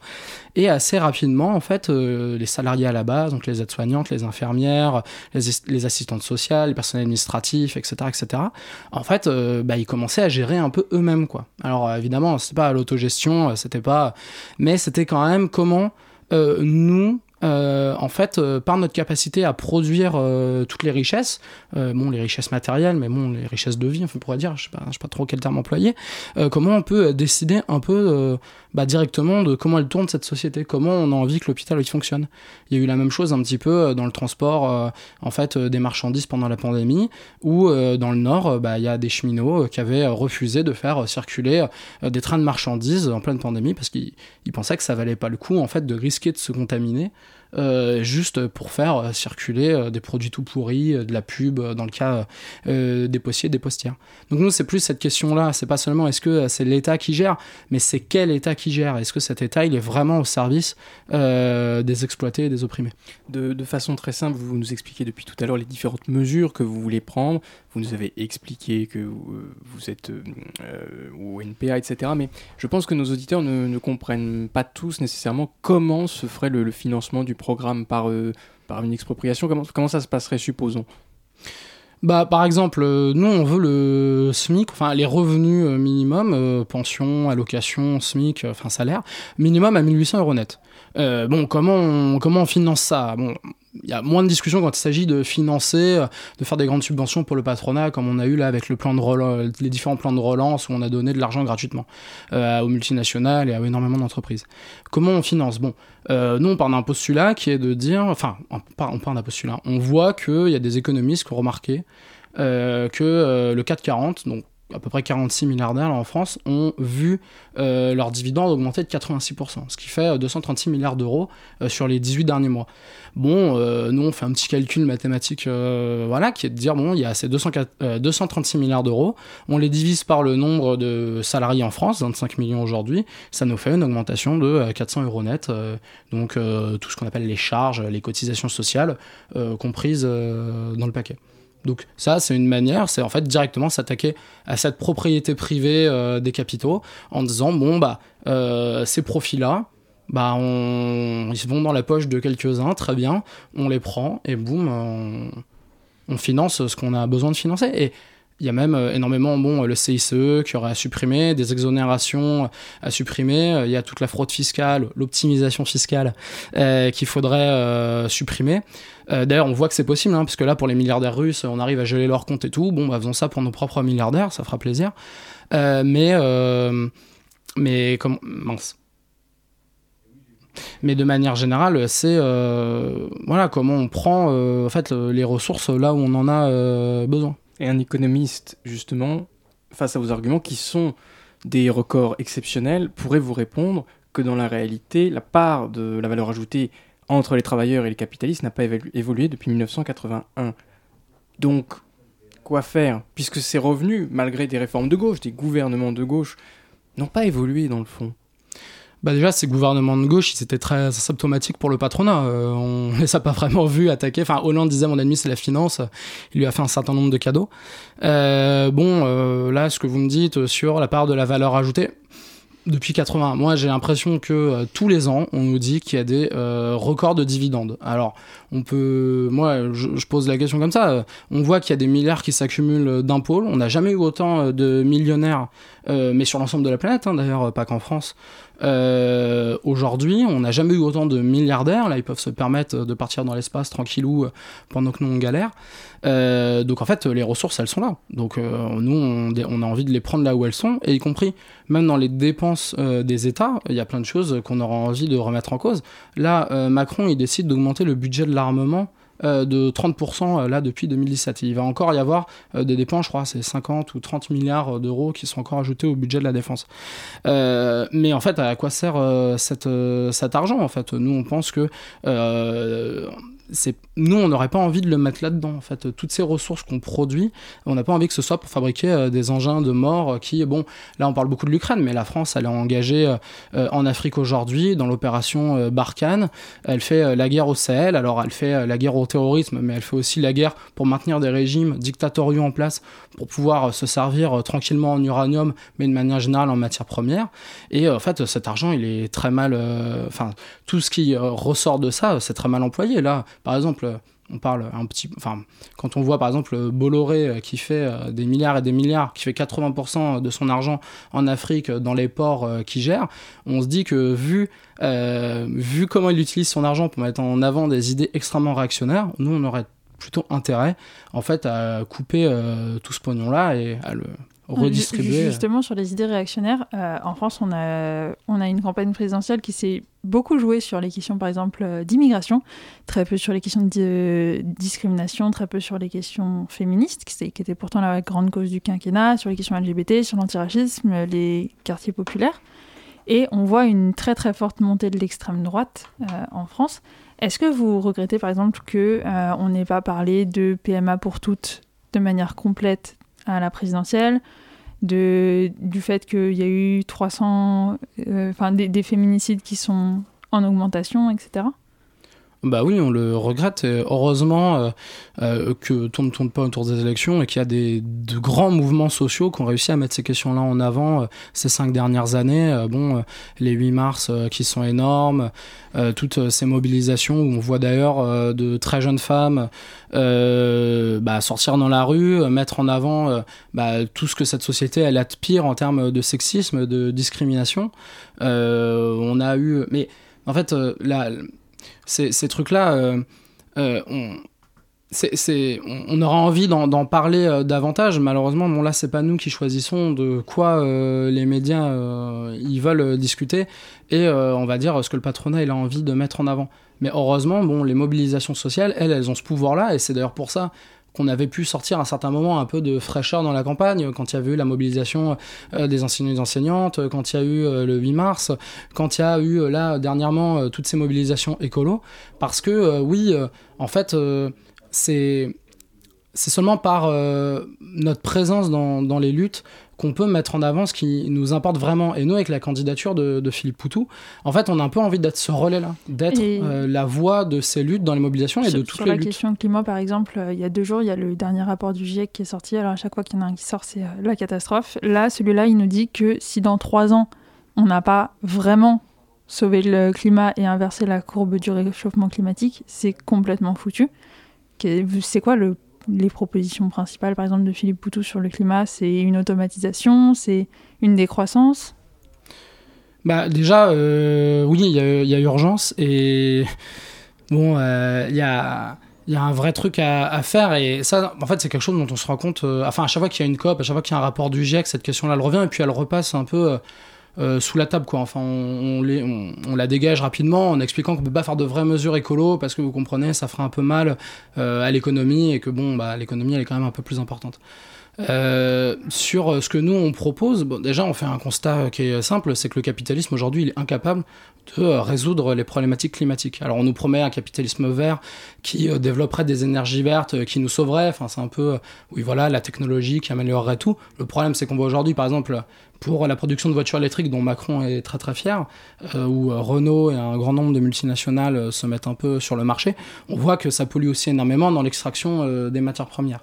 Et assez rapidement, en fait, les salariés à la base, donc les aides-soignantes, les infirmières, les, assistantes sociales, les personnels administratifs, etc., etc. En fait, bah, ils commençaient à gérer un peu eux-mêmes, quoi. Alors évidemment, c'était pas l'autogestion, c'était pas, mais c'était quand même comment nous euh, en fait, euh, par notre capacité à produire euh, toutes les richesses, bon, les richesses matérielles, mais bon, les richesses de vie, on pourrait dire, je sais pas, sais pas trop quel terme employer, comment on peut décider un peu bah, directement de comment elle tourne cette société, comment on a envie que l'hôpital fonctionne. Il y a eu la même chose un petit peu dans le transport, en fait, des marchandises pendant la pandémie, où dans le Nord, bah, il y a des cheminots qui avaient refusé de faire circuler des trains de marchandises en pleine pandémie parce qu'ils pensaient que ça valait pas le coup, en fait, de risquer de se contaminer. Euh, juste pour faire euh, circuler euh, des produits tout pourris, de la pub, dans le cas des postiers, des postières. Donc nous, c'est plus cette question-là, c'est pas seulement est-ce que c'est l'État qui gère, mais c'est quel État qui gère. Est-ce que cet État, il est vraiment au service des exploités et des opprimés? De, de, façon très simple, vous nous expliquez depuis tout à l'heure les différentes mesures que vous voulez prendre, vous nous avez expliqué que vous êtes au NPA, etc. Mais je pense que nos auditeurs ne, ne, comprennent pas tous nécessairement comment se ferait le, financement du programme par, euh, par une expropriation comment, comment ça se passerait, supposons? Bah, par exemple, euh, nous, on veut le SMIC, enfin, les revenus euh, minimum, pension, allocation, SMIC, enfin, salaire, minimum à 1800 euros net. bon, comment on, comment on finance ça? Il y a moins de discussions quand il s'agit de financer, euh, de faire des grandes subventions pour le patronat, comme on a eu là avec le plan de les différents plans de relance où on a donné de l'argent gratuitement euh, aux multinationales et à énormément d'entreprises. Comment on finance? Bon, euh, nous on part d'un postulat qui est de dire, enfin, on part d'un postulat. On voit qu'il y a des économistes qui ont remarqué que le 440, donc à peu près 46 milliardaires en France ont vu euh, leurs dividendes augmenter de 86%, ce qui fait 236 euh, milliards d'euros euh, sur les 18 derniers mois. Bon, nous on fait un petit calcul mathématique, voilà, qui est de dire bon, il y a ces 236 milliards d'euros, on les divise par le nombre de salariés en France, 25 millions aujourd'hui, ça nous fait une augmentation de 400 euros net, donc tout ce qu'on appelle les charges, les cotisations sociales comprises dans le paquet. Donc ça, c'est une manière, c'est en fait directement s'attaquer à cette propriété privée euh, des capitaux en disant bon bah euh, ces profits-là, bah on, ils vont dans la poche de quelques-uns, très bien, on les prend et boum, on, finance ce qu'on a besoin de financer. Et il y a même euh, énormément, bon, le CICE qui aurait à supprimer, des exonérations à supprimer, il y a toute la fraude fiscale, l'optimisation fiscale qu'il faudrait supprimer. Euh, d'ailleurs, on voit que c'est possible, hein, parce que là, pour les milliardaires russes, on arrive à geler leurs comptes et tout. Bon, bah, faisons ça pour nos propres milliardaires, ça fera plaisir. Euh, mais, euh, mince. Mais de manière générale, c'est voilà comment on prend en fait les ressources là où on en a besoin. Et un économiste, justement, face à vos arguments qui sont des records exceptionnels, pourrait vous répondre que dans la réalité, la part de la valeur ajoutée entre les travailleurs et les capitalistes n'a pas évolué depuis 1981. Donc, quoi faire? Puisque ces revenus, malgré des réformes de gauche, des gouvernements de gauche, n'ont pas évolué dans le fond. Bah déjà, ces gouvernements de gauche, ils étaient très symptomatiques pour le patronat. Euh, on (laughs) les a pas vraiment vus attaquer. Enfin, Hollande disait mon ennemi c'est la finance. Il lui a fait un certain nombre de cadeaux. Euh, bon, euh, là, ce que vous me dites sur la part de la valeur ajoutée, depuis 80. Moi, j'ai l'impression que euh, tous les ans, on nous dit qu'il y a des euh, records de dividendes. Alors, on peut. Moi, je, pose la question comme ça. On voit qu'il y a des milliards qui s'accumulent d'un pôle. On n'a jamais eu autant de millionnaires, mais sur l'ensemble de la planète, hein, d'ailleurs, pas qu'en France, euh, aujourd'hui, on n'a jamais eu autant de milliardaires. Là, ils peuvent se permettre de partir dans l'espace tranquillou euh, pendant que nous on galère. Euh, donc en fait, les ressources, elles sont là. Donc nous, on, a envie de les prendre là où elles sont, et y compris même dans les dépenses des États, il y a plein de choses qu'on aura envie de remettre en cause. Là, Macron, il décide d'augmenter le budget de l'armement euh, de 30% euh, là depuis 2017. il va encore y avoir euh, des dépenses, je crois, c'est 50 ou 30 milliards d'euros qui sont encore ajoutés au budget de la défense. mais en fait, à quoi sert cet argent En fait, nous, on pense que nous on n'aurait pas envie de le mettre là-dedans en fait. Toutes ces ressources qu'on produit on n'a pas envie que ce soit pour fabriquer euh, des engins de mort qui bon là on parle beaucoup de l'Ukraine mais la France elle est engagée euh, en Afrique aujourd'hui dans l'opération euh, Barkhane. Elle fait la guerre au Sahel alors elle fait la guerre au terrorisme mais elle fait aussi la guerre pour maintenir des régimes dictatoriaux en place pour pouvoir se servir tranquillement en uranium mais de manière générale en matière première et en fait cet argent il est très mal enfin tout ce qui ressort de ça c'est très mal employé là par exemple, on parle un petit. Enfin, quand on voit par exemple Bolloré euh, qui fait euh, des milliards et des milliards, qui fait 80% de son argent en Afrique euh, dans les ports qu'il gère, on se dit que vu, vu comment il utilise son argent pour mettre en avant des idées extrêmement réactionnaires, nous on aurait plutôt intérêt en fait à couper tout ce pognon là et à le redistribuer. Justement, sur les idées réactionnaires, euh, en France, on a, on a une campagne présidentielle qui s'est beaucoup jouée sur les questions, par exemple, euh, d'immigration, très peu sur les questions de discrimination, très peu sur les questions féministes, qui, qui était pourtant la grande cause du quinquennat, sur les questions LGBT, sur l'antiracisme, les quartiers populaires. Et on voit une très très forte montée de l'extrême droite euh, en France. Est-ce que vous regrettez par exemple que on n'ait pas parlé de PMA pour toutes de manière complète à la présidentielle, de, du fait qu'il y a eu 300, euh, enfin des, féminicides qui sont en augmentation, etc. Bah oui, on le regrette. Et heureusement euh, euh, que tout ne tourne pas autour des élections et qu'il y a des, de grands mouvements sociaux qui ont réussi à mettre ces questions-là en avant euh, ces cinq dernières années. bon, les 8 mars qui sont énormes, toutes ces mobilisations où on voit d'ailleurs de très jeunes femmes bah, sortir dans la rue, mettre en avant bah, tout ce que cette société elle a de pire en termes de sexisme, de discrimination. on a eu, mais en fait, la ces, trucs-là, euh, euh, on, on, aura envie d'en parler euh, davantage. Malheureusement, bon, là, c'est pas nous qui choisissons de quoi les médias ils veulent discuter et on va dire ce que le patronat il a envie de mettre en avant. Mais heureusement, bon, les mobilisations sociales, elles, elles ont ce pouvoir-là et c'est d'ailleurs pour ça qu'on avait pu sortir un certain moment un peu de fraîcheur dans la campagne, quand il y avait eu la mobilisation euh, des enseignants et des enseignantes, quand il y a eu euh, le 8 mars, quand il y a eu euh, là dernièrement toutes ces mobilisations écolo, parce que oui, en fait, c'est seulement par notre présence dans les luttes qu'on peut mettre en avant ce qui nous importe vraiment. Et nous, avec la candidature de, Philippe Poutou, en fait, on a un peu envie d'être ce relais-là, d'être euh, la voix de ces luttes dans les mobilisations et de toutes les luttes. Sur la question climat, par exemple, euh, il y a deux jours, il y a le dernier rapport du GIEC qui est sorti. Alors à chaque fois qu'il y en a un qui sort, c'est euh, la catastrophe. Là, celui-là, il nous dit que si dans trois ans, on n'a pas vraiment sauvé le climat et inversé la courbe du réchauffement climatique, c'est complètement foutu. C'est quoi le les propositions principales, par exemple, de Philippe Poutou sur le climat, c'est une automatisation, c'est une décroissance. Bah, Déjà, euh, oui, il y, a urgence et (laughs) bon, euh, il y a y a un vrai truc à, faire et ça en fait c'est quelque chose dont on se rend compte euh, enfin à chaque fois qu'il y a une COP à chaque fois qu'il y a un rapport du GIEC cette question là elle revient et puis elle repasse un peu euh, sous la table quoi. Enfin, on, les, on, la dégage rapidement en expliquant qu'on peut pas faire de vraies mesures écolo parce que vous comprenez, ça fera un peu mal euh, à l'économie et que bon, bah, l'économie elle est quand même un peu plus importante. Euh, sur ce que nous on propose, bon, déjà on fait un constat qui est simple, c'est que le capitalisme aujourd'hui il est incapable de résoudre les problématiques climatiques. Alors on nous promet un capitalisme vert qui développerait des énergies vertes, qui nous sauverait. Enfin c'est un peu, oui voilà, la technologie qui améliorerait tout. Le problème c'est qu'on voit aujourd'hui par exemple pour la production de voitures électriques dont Macron est très très fier, euh, où euh, Renault et un grand nombre de multinationales euh, se mettent un peu sur le marché, on voit que ça pollue aussi énormément dans l'extraction des matières premières.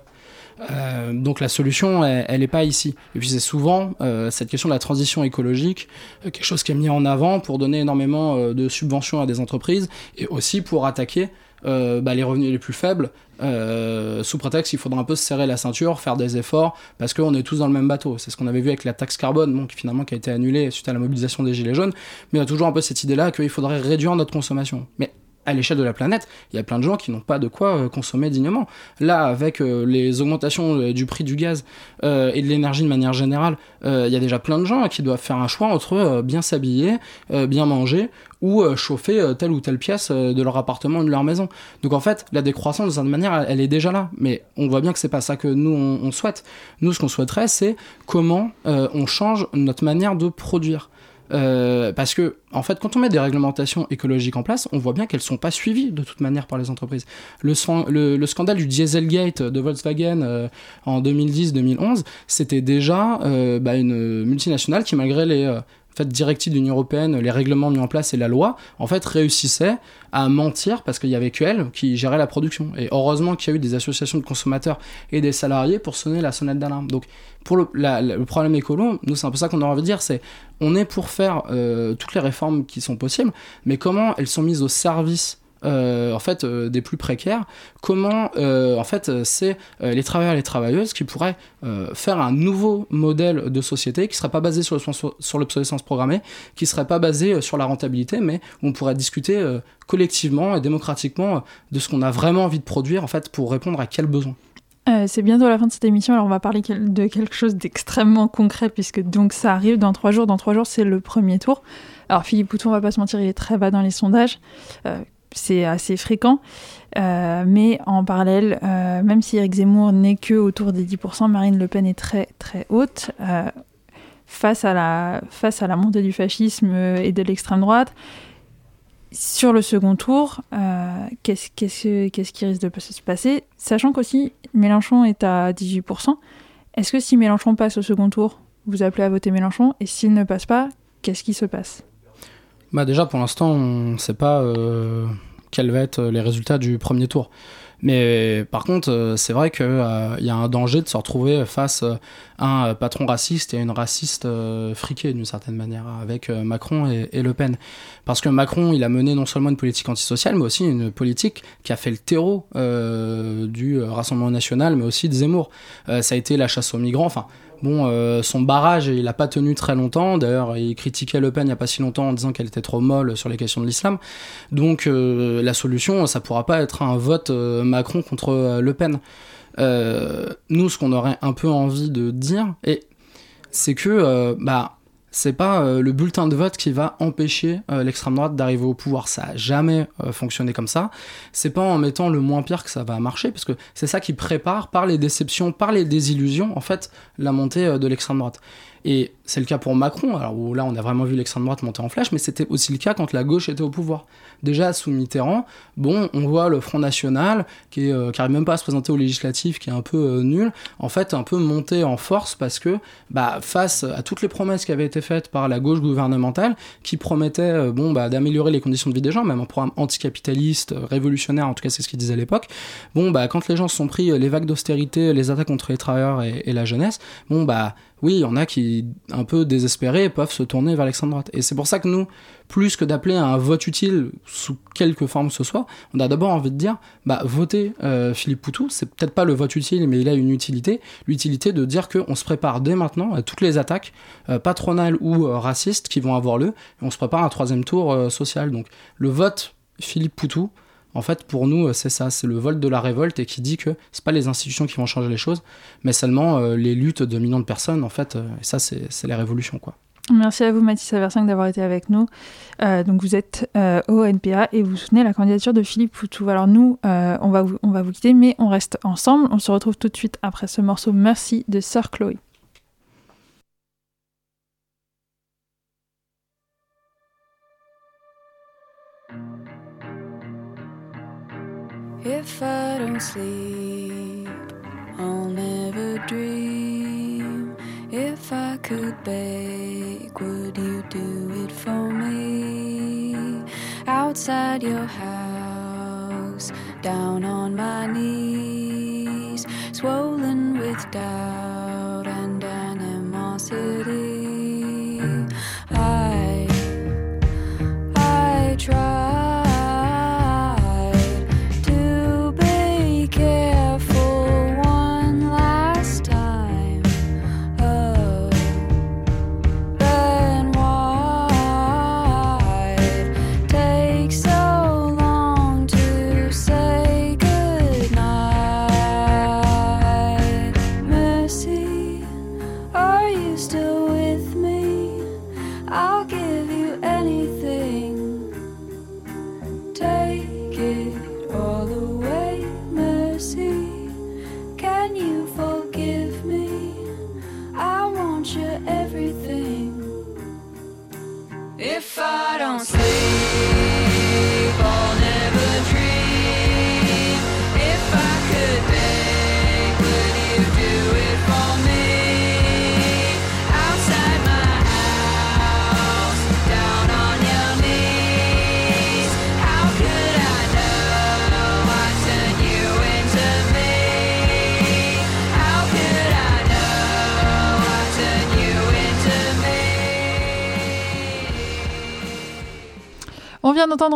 Donc la solution, elle n'est pas ici. Et puis c'est souvent cette question de la transition écologique, quelque chose qui est mis en avant pour donner énormément de subventions à des entreprises et aussi pour attaquer bah, les revenus les plus faibles, sous prétexte qu'il faudra un peu se serrer la ceinture, faire des efforts, parce qu'on est tous dans le même bateau. C'est ce qu'on avait vu avec la taxe carbone, bon, qui finalement qui a été annulée suite à la mobilisation des Gilets jaunes, mais il y a toujours un peu cette idée-là qu'il faudrait réduire notre consommation. Mais à l'échelle de la planète, il y a plein de gens qui n'ont pas de quoi euh, consommer dignement. Là, avec euh, les augmentations euh, du prix du gaz et de l'énergie de manière générale, il y a déjà plein de gens qui doivent faire un choix entre bien s'habiller, bien manger ou chauffer telle ou telle pièce de leur appartement ou de leur maison. Donc en fait, la décroissance, de certaine manière, elle est déjà là. Mais on voit bien que c'est pas ça que nous, on souhaite. Nous, ce qu'on souhaiterait, c'est comment on change notre manière de produire. Euh, parce que, en fait, quand on met des réglementations écologiques en place, on voit bien qu'elles ne sont pas suivies de toute manière par les entreprises. Le, le, scandale du Dieselgate de Volkswagen euh, en 2010-2011, c'était déjà euh, bah, une multinationale qui, malgré les fait, directives de l'Union européenne, les règlements mis en place et la loi, en fait, réussissait à mentir parce qu'il y avait qu'elle qui gérait la production. Et heureusement qu'il y a eu des associations de consommateurs et des salariés pour sonner la sonnette d'alarme. Donc, pour le, le, problème écolo, nous, c'est un peu ça qu'on a envie de dire, c'est on est pour faire euh, toutes les réformes qui sont possibles, mais comment elles sont mises au service euh, en fait euh, des plus précaires comment euh, en fait c'est les travailleurs et les travailleuses qui pourraient faire un nouveau modèle de société qui serait pas basé sur l'obsolescence programmée qui serait pas basé sur la rentabilité mais où on pourrait discuter collectivement et démocratiquement de ce qu'on a vraiment envie de produire en fait pour répondre à quels besoins c'est bientôt la fin de cette émission, alors on va parler de quelque chose d'extrêmement concret, puisque donc ça arrive dans trois jours. Dans trois jours, c'est le premier tour. Alors Philippe Pouton, on va pas se mentir, il est très bas dans les sondages c'est assez fréquent. Euh, mais en parallèle, euh, même si Eric Zemmour n'est que autour des 10%, Marine Le Pen est très très haute. Euh, face, à la, montée du fascisme et de l'extrême droite, sur le second tour, qu'est-ce, qu'est-ce qui risque de se passer? Sachant qu'aussi Mélenchon est à 18%, est-ce que si Mélenchon passe au second tour, vous appelez à voter Mélenchon? Et s'il ne passe pas, qu'est-ce qui se passe? Bah déjà pour l'instant on ne sait pas euh, quels vont être les résultats du premier tour. Mais par contre, euh, c'est vrai qu'il euh, y a un danger de se retrouver face à un patron raciste et une raciste friquée d'une certaine manière, avec Macron et, et, Le Pen. Parce que Macron, il a mené non seulement une politique antisociale, mais aussi une politique qui a fait le terreau du Rassemblement national, mais aussi de Zemmour. ça a été la chasse aux migrants, enfin Bon, euh, son barrage, il n'a pas tenu très longtemps. D'ailleurs, il critiquait Le Pen il n'y a pas si longtemps en disant qu'elle était trop molle sur les questions de l'islam. Donc, euh, la solution, ça pourra pas être un vote euh, Macron contre Le Pen. nous, ce qu'on aurait un peu envie de dire, c'est que, bah, c'est pas euh, le bulletin de vote qui va empêcher euh, l'extrême droite d'arriver au pouvoir. Ça a jamais euh, fonctionné comme ça. C'est pas en mettant le moins pire que ça va marcher, parce que c'est ça qui prépare par les déceptions, par les désillusions, en fait, la montée de l'extrême droite. Et c'est le cas pour Macron, alors là on a vraiment vu l'extrême droite monter en flèche, mais c'était aussi le cas quand la gauche était au pouvoir. Déjà sous Mitterrand, bon, on voit le Front National, qui, est, qui arrive même pas à se présenter aux législatives, qui est un peu nul, en fait un peu monter en force parce que bah, face à toutes les promesses qui avaient été faites par la gauche gouvernementale, qui promettait bon, bah, d'améliorer les conditions de vie des gens, même un programme anticapitaliste, révolutionnaire, en tout cas c'est ce qu'ils disaient à l'époque, bon, bah, quand les gens se sont pris les vagues d'austérité, les attaques contre les travailleurs et, et la jeunesse, bon, bah, oui, il y en a qui, un peu désespérés, peuvent se tourner vers l'extrême droite. Et c'est pour ça que nous, plus que d'appeler à un vote utile sous quelque forme que ce soit, on a d'abord envie de dire, bah, votez euh, Philippe Poutou, c'est peut-être pas le vote utile, mais il a une utilité, l'utilité de dire qu'on se prépare dès maintenant à toutes les attaques euh, patronales ou euh, racistes qui vont avoir lieu, et on se prépare à un troisième tour social. Donc, le vote Philippe Poutou, en fait, pour nous, c'est ça, c'est le vol de la révolte et qui dit que c'est pas les institutions qui vont changer les choses, mais seulement les luttes de millions de personnes, en fait. Et ça, c'est la révolution, quoi. Merci à vous, Mathis Aversinck, d'avoir été avec nous. donc, vous êtes au NPA et vous soutenez la candidature de Philippe Poutou. Alors, nous, on, va vous, on va vous quitter, mais on reste ensemble. On se retrouve tout de suite après ce morceau Merci de Sœur Chloé. If I could beg, would you do it for me? Outside your house, down on my knees, swollen vient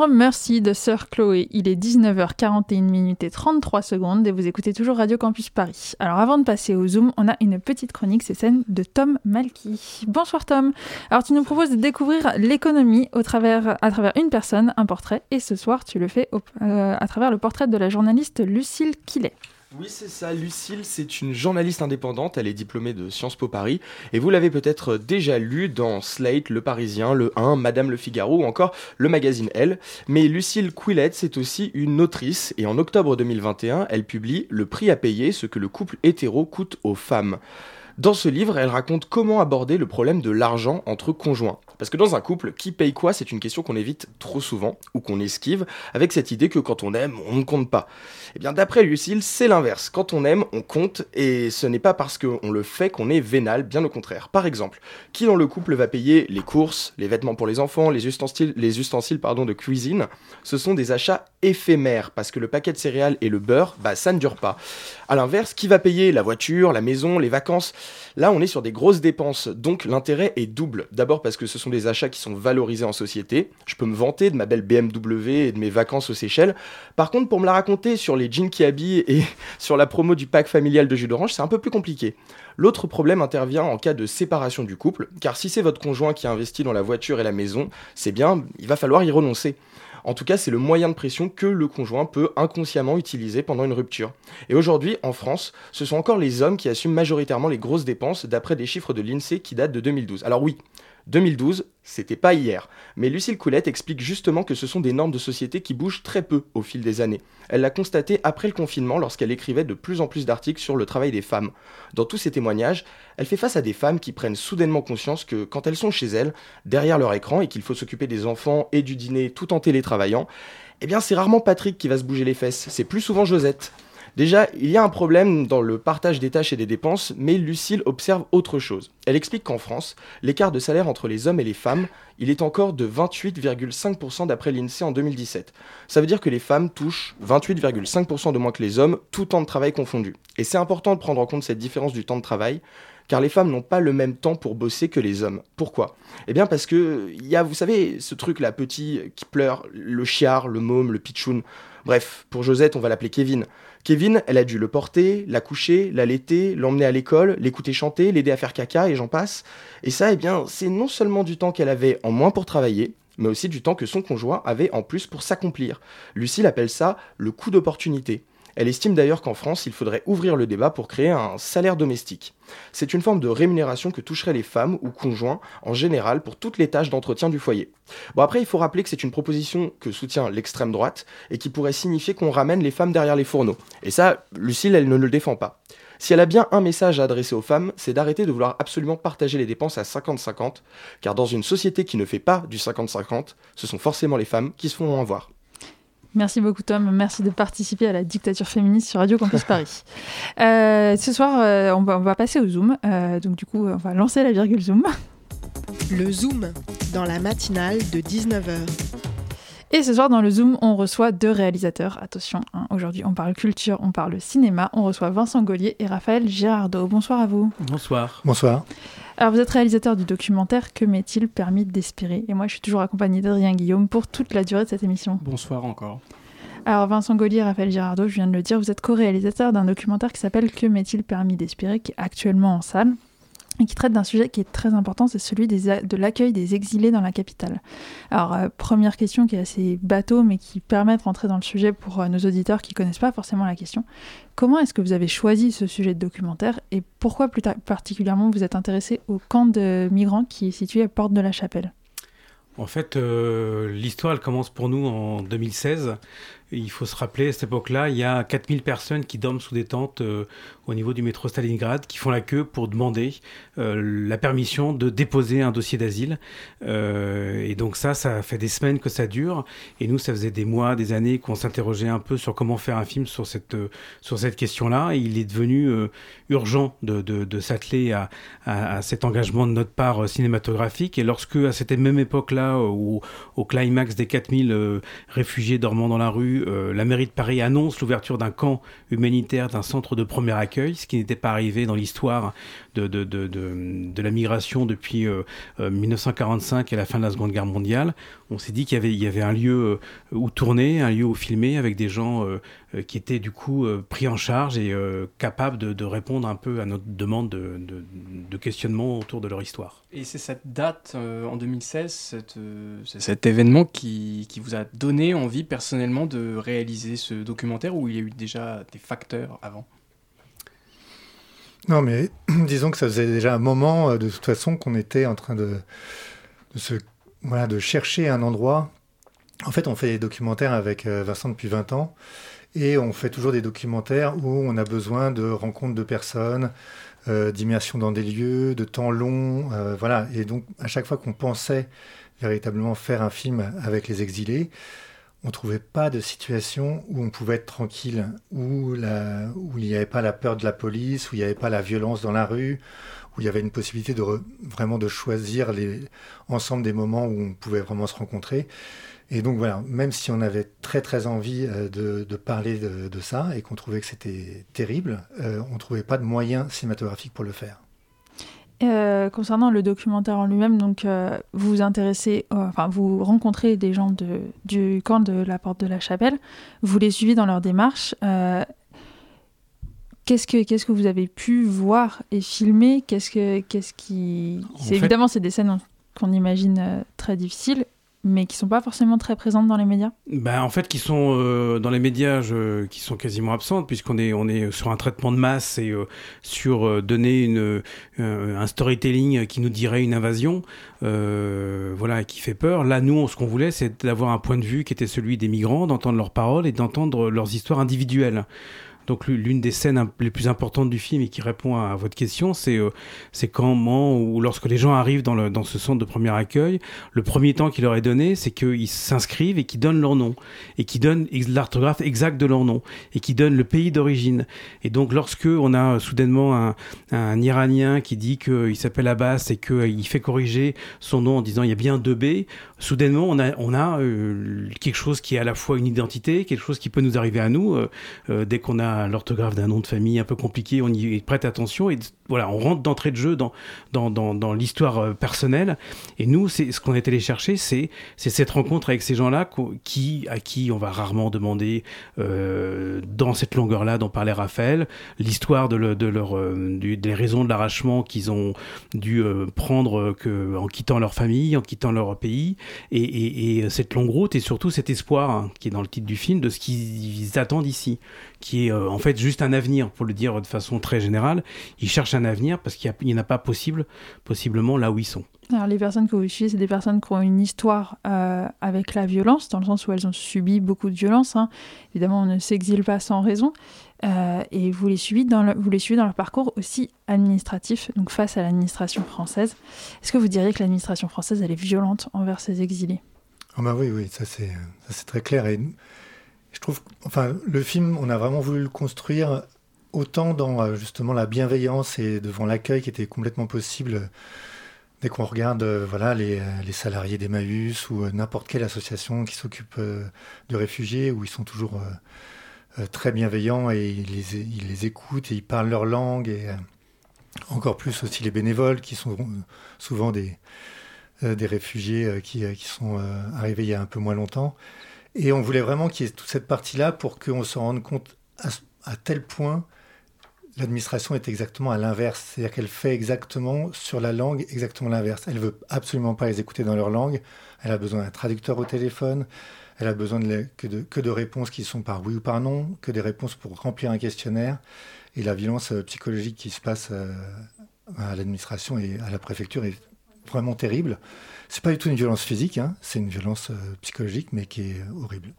Merci de Sœur Chloé. Il est 19h41 minutes et 33 secondes et vous écoutez toujours Radio Campus Paris. Alors avant de passer au Zoom, on a une petite chronique, c'est celle de Tom Malky. Bonsoir Tom. Alors tu nous proposes de découvrir l'économie à travers une personne, un portrait, et ce soir tu le fais euh, à travers le portrait de la journaliste Lucille Quillet. Oui, c'est ça. Lucille, c'est une journaliste indépendante. Elle est diplômée de Sciences Po Paris. Et vous l'avez peut-être déjà lu dans Slate, Le Parisien, Le 1, Madame Le Figaro ou encore le magazine Elle. Mais Lucille Quillette, c'est aussi une autrice. Et en octobre 2021, elle publie Le prix à payer, ce que le couple hétéro coûte aux femmes. Dans ce livre, elle raconte comment aborder le problème de l'argent entre conjoints. Parce que dans un couple, qui paye quoi, c'est une question qu'on évite trop souvent ou qu'on esquive avec cette idée que quand on aime, on ne compte pas. Eh bien, d'après Lucille, c'est l'inverse. Quand on aime, on compte et ce n'est pas parce qu'on le fait qu'on est vénal, bien au contraire. Par exemple, qui dans le couple va payer les courses, les vêtements pour les enfants, les ustensiles, les ustensiles pardon, de cuisine? Ce sont des achats éphémères parce que le paquet de céréales et le beurre, bah, ça ne dure pas. A l'inverse, qui va payer la voiture, la maison, les vacances? Là, on est sur des grosses dépenses, donc l'intérêt est double. D'abord parce que ce sont achats qui sont valorisés en société. Je peux me vanter de ma belle BMW et de mes vacances aux Seychelles. Par contre, pour me la raconter sur les jeans qui habillent et (laughs) sur la promo du pack familial de jus d'orange, c'est un peu plus compliqué. L'autre problème intervient en cas de séparation du couple, car si c'est votre conjoint qui a investi dans la voiture et la maison, c'est bien, il va falloir y renoncer. En tout cas, c'est le moyen de pression que le conjoint peut inconsciemment utiliser pendant une rupture. Et aujourd'hui, en France, ce sont encore les hommes qui assument majoritairement les grosses dépenses d'après des chiffres de l'INSEE qui datent de 2012. Alors oui, 2012, c'était pas hier. Mais Lucille Coulette explique justement que ce sont des normes de société qui bougent très peu au fil des années. Elle l'a constaté après le confinement lorsqu'elle écrivait de plus en plus d'articles sur le travail des femmes. Dans tous ces témoignages, elle fait face à des femmes qui prennent soudainement conscience que quand elles sont chez elles, derrière leur écran, et qu'il faut s'occuper des enfants et du dîner tout en télétravaillant, eh bien c'est rarement Patrick qui va se bouger les fesses, c'est plus souvent Josette. Déjà, il y a un problème dans le partage des tâches et des dépenses, mais Lucille observe autre chose. Elle explique qu'en France, l'écart de salaire entre les hommes et les femmes, il est encore de 28,5% d'après l'INSEE en 2017. Ça veut dire que les femmes touchent 28,5% de moins que les hommes, tout temps de travail confondu. Et c'est important de prendre en compte cette différence du temps de travail, car les femmes n'ont pas le même temps pour bosser que les hommes. Pourquoi? Eh bien parce que il y a, vous savez, ce truc là petit qui pleure, le chiard, le môme, le pitchoun. Bref, pour Josette, on va l'appeler Kevin. Kevin, elle a dû le porter, la coucher, l'allaiter, l'emmener à l'école, l'écouter chanter, l'aider à faire caca et j'en passe. Et ça, eh bien, c'est non seulement du temps qu'elle avait en moins pour travailler, mais aussi du temps que son conjoint avait en plus pour s'accomplir. Lucille appelle ça le coup d'opportunité. Elle estime d'ailleurs qu'en France, il faudrait ouvrir le débat pour créer un salaire domestique. C'est une forme de rémunération que toucheraient les femmes ou conjoints en général pour toutes les tâches d'entretien du foyer. Bon après, il faut rappeler que c'est une proposition que soutient l'extrême droite et qui pourrait signifier qu'on ramène les femmes derrière les fourneaux. Et ça, Lucille, elle ne le défend pas. Si elle a bien un message à adresser aux femmes, c'est d'arrêter de vouloir absolument partager les dépenses à 50-50, car dans une société qui ne fait pas du 50-50, ce sont forcément les femmes qui se font en voir. Merci beaucoup Tom, merci de participer à la dictature féministe sur Radio Campus Paris. (laughs) Euh, ce soir, euh, on, va, on, va, passer au Zoom, euh, donc du coup, on va lancer la virgule Zoom. Le Zoom, dans la matinale de 19h. Et ce soir, dans le Zoom, on reçoit deux réalisateurs. Attention, hein, aujourd'hui, on parle culture, on parle cinéma. On reçoit Vincent Gaulier et Raphaël Girardot. Bonsoir à vous. Bonsoir. Bonsoir. Alors, vous êtes réalisateur du documentaire Que m'est-il permis d'espérer? Et moi, je suis toujours accompagné d'Adrien Guillaume pour toute la durée de cette émission. Bonsoir encore. Alors, Vincent Gaulier et Raphaël Girardot, je viens de le dire, vous êtes co-réalisateur d'un documentaire qui s'appelle Que m'est-il permis d'espérer, qui est actuellement en salle et qui traite d'un sujet qui est très important, c'est celui de l'accueil des exilés dans la capitale. Alors, euh, première question qui est assez bateau, mais qui permet de rentrer dans le sujet pour euh, nos auditeurs qui connaissent pas forcément la question. Comment est-ce que vous avez choisi ce sujet de documentaire et pourquoi plus particulièrement vous êtes intéressé au camp de migrants qui est situé à Porte de la Chapelle? En fait, euh, l'histoire, commence pour nous en 2016 il faut se rappeler, à cette époque-là, il y a 4000 personnes qui dorment sous des tentes euh, au niveau du métro Stalingrad, qui font la queue pour demander euh, la permission de déposer un dossier d'asile. Euh, et donc ça, ça fait des semaines que ça dure. Et nous, ça faisait des mois, des années qu'on s'interrogeait un peu sur comment faire un film sur cette, sur cette question-là. Et il est devenu urgent de, de, s'atteler à, à, cet engagement de notre part cinématographique. Et lorsque, à cette même époque-là, au, au climax des 4000 réfugiés dormant dans la rue, euh, la mairie de Paris annonce l'ouverture d'un camp humanitaire, d'un centre de premier accueil, ce qui n'était pas arrivé dans l'histoire de, de, de, la migration depuis 1945 euh, euh, et la fin de la Seconde Guerre mondiale. On s'est dit qu'il y y avait un lieu où tourner, un lieu où filmer, avec des gens qui étaient du coup pris en charge et capables de, répondre un peu à notre demande de, questionnement autour de leur histoire. Et c'est cette date en 2016, cet événement qui, qui vous a donné envie personnellement de réaliser ce documentaire ou il y a eu déjà des facteurs avant? Non, mais (clears throat) disons que ça faisait déjà un moment, euh, de toute façon, qu'on était en train de, de, se, voilà, de chercher un endroit. En fait, on fait des documentaires avec euh, Vincent depuis 20 ans. Et on fait toujours des documentaires où on a besoin de rencontres de personnes, euh, d'immersion dans des lieux, de temps long. voilà. Et donc, à chaque fois qu'on pensait véritablement faire un film avec les exilés, on trouvait pas de situation où on pouvait être tranquille, où, où il n'y avait pas la peur de la police, où il n'y avait pas la violence dans la rue, où il y avait une possibilité de vraiment de choisir les, ensemble des moments où on pouvait vraiment se rencontrer. Et donc voilà, même si on avait très très envie euh, de, parler de, ça et qu'on trouvait que c'était terrible, euh, on ne trouvait pas de moyens cinématographiques pour le faire. Euh, concernant le documentaire en lui-même, donc euh, vous vous intéressez, euh, enfin vous rencontrez des gens de, du camp de la Porte de la Chapelle, vous les suivez dans leur démarche. qu'est-ce que qu'est-ce que vous avez pu voir et filmer? Qu'est-ce que qu'est-ce qui c'est évidemment c'est des scènes qu'on imagine très difficiles mais qui sont pas forcément très présentes dans les médias ben, En fait, qui sont euh, dans les médias qui sont quasiment absentes, puisqu'on est, on est sur un traitement de masse et euh, sur euh, donner une, un storytelling qui nous dirait une invasion, voilà, qui fait peur. Là, nous, ce qu'on voulait, c'est d'avoir un point de vue qui était celui des migrants, d'entendre leurs paroles et d'entendre leurs histoires individuelles. Donc l'une des scènes les plus importantes du film et qui répond à, votre question, c'est euh, comment ou lorsque les gens arrivent dans, le, dans ce centre de premier accueil, le premier temps qu'il leur est donné, c'est qu'ils s'inscrivent et qu'ils donnent leur nom et qu'ils donnent l'orthographe exacte de leur nom et qu'ils donnent le pays d'origine. Et donc lorsque on a soudainement un, un Iranien qui dit qu'il s'appelle Abbas et qu'il fait corriger son nom en disant il y a bien deux B, soudainement on a, on a euh, quelque chose qui est à la fois une identité, quelque chose qui peut nous arriver à nous euh, dès qu'on a l'orthographe d'un nom de famille un peu compliqué, on y prête attention voilà, on rentre d'entrée de jeu dans, dans, dans, l'histoire euh, personnelle. Et nous, c'est ce qu'on est allé chercher, c'est cette rencontre avec ces gens-là qui, à qui on va rarement demander euh, dans cette longueur-là dont parlait Raphaël, l'histoire de, de, leur, euh, des raisons de l'arrachement qu'ils ont dû prendre que, en quittant leur famille, en quittant leur pays, et, et, cette longue route et surtout cet espoir hein, qui est dans le titre du film de ce qu'ils attendent ici, qui est en fait juste un avenir, pour le dire de façon très générale. Ils cherchent un avenir parce qu'il n'y en a pas possible, possiblement là où ils sont. Alors les personnes que vous suivez, c'est des personnes qui ont une histoire euh, avec la violence, dans le sens où elles ont subi beaucoup de violence. Hein. Évidemment, on ne s'exile pas sans raison. Euh, et vous les, suivez dans le, vous les suivez dans leur parcours aussi administratif, donc face à l'administration française. Est-ce que vous diriez que l'administration française, elle est violente envers ses exilés? Ah bah Oui, oui, ça c'est très clair. Et je trouve, enfin, le film, on a vraiment voulu le construire autant dans euh, justement la bienveillance et devant l'accueil qui était complètement possible dès qu'on regarde voilà, les, les salariés d'Emmaüs ou n'importe quelle association qui s'occupe de réfugiés, où ils sont toujours très bienveillants et ils les, ils les, écoutent et ils parlent leur langue. Et encore plus aussi les bénévoles qui sont souvent des, des réfugiés qui, qui sont arrivés il y a un peu moins longtemps. Et on voulait vraiment qu'il y ait toute cette partie-là pour qu'on se rende compte à, tel point l'administration est exactement à l'inverse. C'est-à-dire qu'elle fait exactement sur la langue exactement l'inverse. Elle veut absolument pas les écouter dans leur langue. Elle a besoin d'un traducteur au téléphone. Elle a besoin que, de, que, de, réponses qui sont par oui ou par non, que des réponses pour remplir un questionnaire. Et la violence euh, psychologique qui se passe euh, à l'administration et à la préfecture est vraiment terrible. C'est pas du tout une violence physique, hein. c'est une violence euh, psychologique, mais qui est horrible.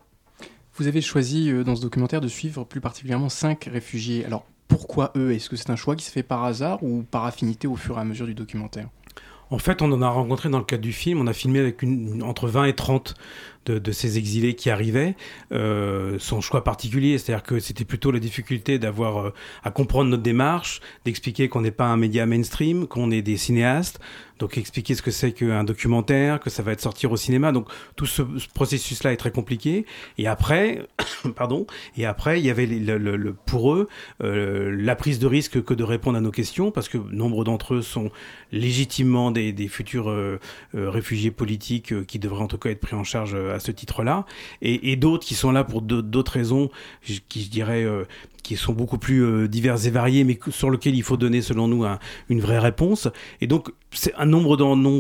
Vous avez choisi dans ce documentaire de suivre plus particulièrement cinq réfugiés. Alors pourquoi eux? Est-ce que c'est un choix qui se fait par hasard ou par affinité au fur et à mesure du documentaire? En fait, on en a rencontré dans le cadre du film. On a filmé avec une, entre 20 et 30 de, ces exilés qui arrivaient. Euh, son choix particulier, c'est-à-dire que c'était plutôt la difficulté d'avoir à comprendre notre démarche, d'expliquer qu'on n'est pas un média mainstream, qu'on est des cinéastes, donc expliquer ce que c'est qu'un documentaire, que ça va être sortir au cinéma. Donc tout ce, processus-là est très compliqué. Et après, (coughs) pardon, et après il y avait pour eux euh, la prise de risque que de répondre à nos questions, parce que nombre d'entre eux sont légitimement des, des futurs euh, euh, réfugiés politiques qui devraient en tout cas être pris en charge à ce titre-là, et, et d'autres qui sont là pour d'autres raisons, qui je dirais qui sont beaucoup plus euh, diverses et variées, mais sur lesquelles il faut donner, selon nous, une vraie réponse. Et donc, un nombre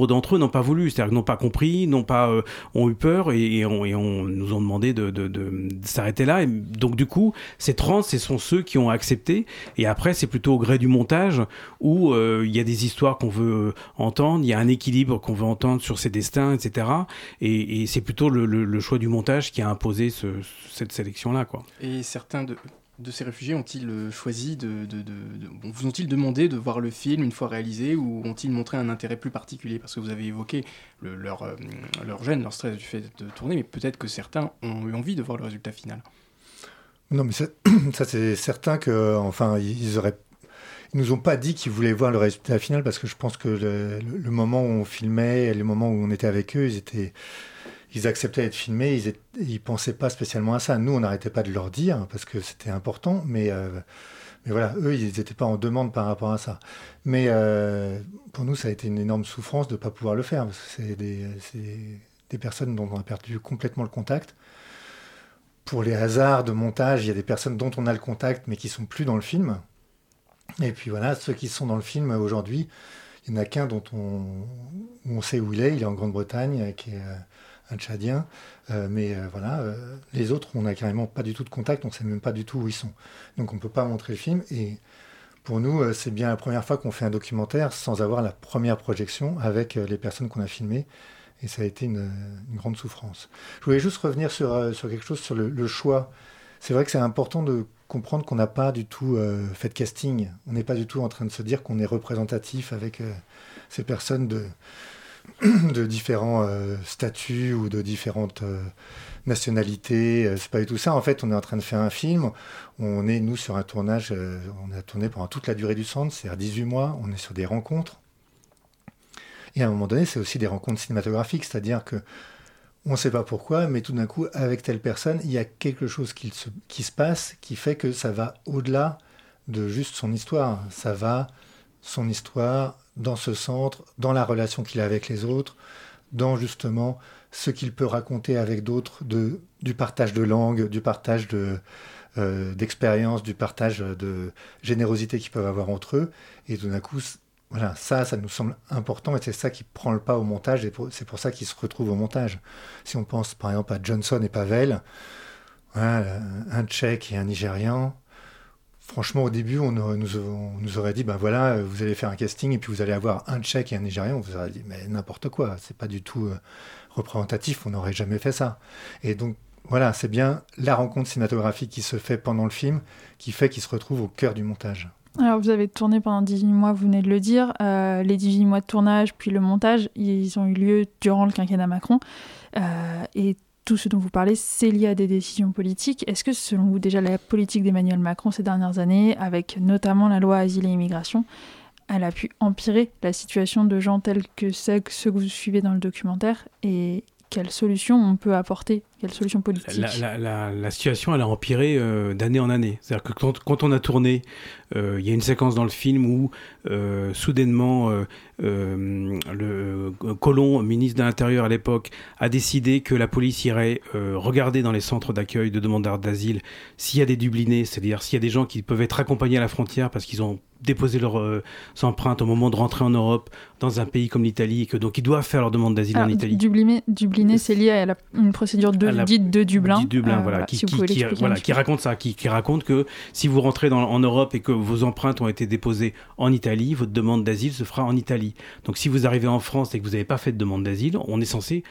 d'entre eux n'ont pas voulu, c'est-à-dire n'ont pas compris, n'ont pas euh, eu peur et, on, nous ont demandé de, s'arrêter là. Et donc, du coup, ces 30, ce sont ceux qui ont accepté. Et après, c'est plutôt au gré du montage où euh, il y a des histoires qu'on veut entendre, il y a un équilibre qu'on veut entendre sur ces destins, etc. Et, c'est plutôt le, choix du montage qui a imposé cette sélection-là. Et certains de de ces réfugiés ont-ils euh, choisi de, vous ont-ils demandé de voir le film une fois réalisé ou ont-ils montré un intérêt plus particulier? Parce que vous avez évoqué leur, euh, leur gêne, leur stress du fait de tourner, mais peut-être que certains ont eu envie de voir le résultat final. Non, mais ça, (clears throat) c'est certain que enfin ils auraient ils nous ont pas dit qu'ils voulaient voir le résultat final parce que je pense que le, moment où on filmait, le moment où on était avec eux, ils étaient ils acceptaient d'être filmés, ils, ne pensaient pas spécialement à ça. Nous, on n'arrêtait pas de leur dire parce que c'était important, mais, euh, mais voilà, eux, ils n'étaient pas en demande par rapport à ça. Mais euh, pour nous, ça a été une énorme souffrance de ne pas pouvoir le faire c'est des, des, personnes dont on a perdu complètement le contact. Pour les hasards de montage, il y a des personnes dont on a le contact mais qui sont plus dans le film. Et puis voilà, ceux qui sont dans le film aujourd'hui, il n'y en a qu'un dont on, on, sait où il est, il est en Grande-Bretagne, qui est euh, un Tchadien. Euh, mais euh, voilà, euh, les autres, on n'a carrément pas du tout de contact, on ne sait même pas du tout où ils sont. Donc on ne peut pas montrer le film. Et pour nous, c'est bien la première fois qu'on fait un documentaire sans avoir la première projection avec les personnes qu'on a filmées. Et ça a été une, grande souffrance. Je voulais juste revenir sur, sur quelque chose, sur le, choix. C'est vrai que c'est important de comprendre qu'on n'a pas du tout fait de casting. On n'est pas du tout en train de se dire qu'on est représentatif avec ces personnes de, (clears throat) de différents euh, statuts ou de différentes euh, nationalités. Euh, c'est pas du tout ça. En fait, on est en train de faire un film. On est, nous, sur un tournage. on a tourné pendant toute la durée du centre, c'est-à-dire 18 mois. On est sur des rencontres. Et à un moment donné, c'est aussi des rencontres cinématographiques, c'est-à-dire que on ne sait pas pourquoi, mais tout d'un coup, avec telle personne, il y a quelque chose qui se, qui se passe qui fait que ça va au-delà de juste son histoire. Ça va son histoire dans ce centre, dans la relation qu'il a avec les autres, dans justement ce qu'il peut raconter avec d'autres, du partage de langue, du partage de, euh, d'expérience, du partage de générosité qu'ils peuvent avoir entre eux. Et tout d'un coup, voilà, ça, ça nous semble important et c'est ça qui prend le pas au montage et c'est pour ça qu'ils se retrouvent au montage. Si on pense par exemple à Johnson et Pavel, un Tchèque et un Nigérian, Franchement, au début, on, nous, aurait dit, ben voilà, vous allez faire un casting et puis vous allez avoir un Tchèque et un Nigérian. On vous aurait dit, mais n'importe quoi, c'est pas du tout euh, représentatif, on n'aurait jamais fait ça. Et donc, voilà, c'est bien la rencontre cinématographique qui se fait pendant le film qui fait qu'il se retrouve au cœur du montage. Alors, vous avez tourné pendant 18 mois, vous venez de le dire. Euh, les 18 mois de tournage, puis le montage, ils ont eu lieu durant le quinquennat Macron. Euh, et tout ce dont vous parlez, c'est lié à des décisions politiques. Est-ce que selon vous déjà la politique d'Emmanuel Macron ces dernières années, avec notamment la loi Asile et Immigration, elle a pu empirer la situation de gens tels que ceux que vous suivez dans le documentaire? Et quelles solutions on peut apporter quelle solution politique la, situation, elle a empiré euh, d'année en année. C'est-à-dire que quand, on a tourné, euh, il y a une séquence dans le film où euh, soudainement le Colomb, ministre de l'Intérieur à l'époque, a décidé que la police irait regarder dans les centres d'accueil de demandeurs d'asile s'il y a des dublinés, c'est-à-dire s'il y a des gens qui peuvent être accompagnés à la frontière parce qu'ils ont déposé leurs empreintes au moment de rentrer en Europe dans un pays comme l'Italie et que donc ils doivent faire leur demande d'asile en Italie. Dubliné, dubliné c'est lié à une procédure de dite de Dublin. Dublin, voilà, qui, raconte ça, qui, raconte que si vous rentrez en Europe et que vos empreintes ont été déposées en Italie, votre demande d'asile se fera en Italie. Donc si vous arrivez en France et que vous n'avez pas fait de demande d'asile, on est censé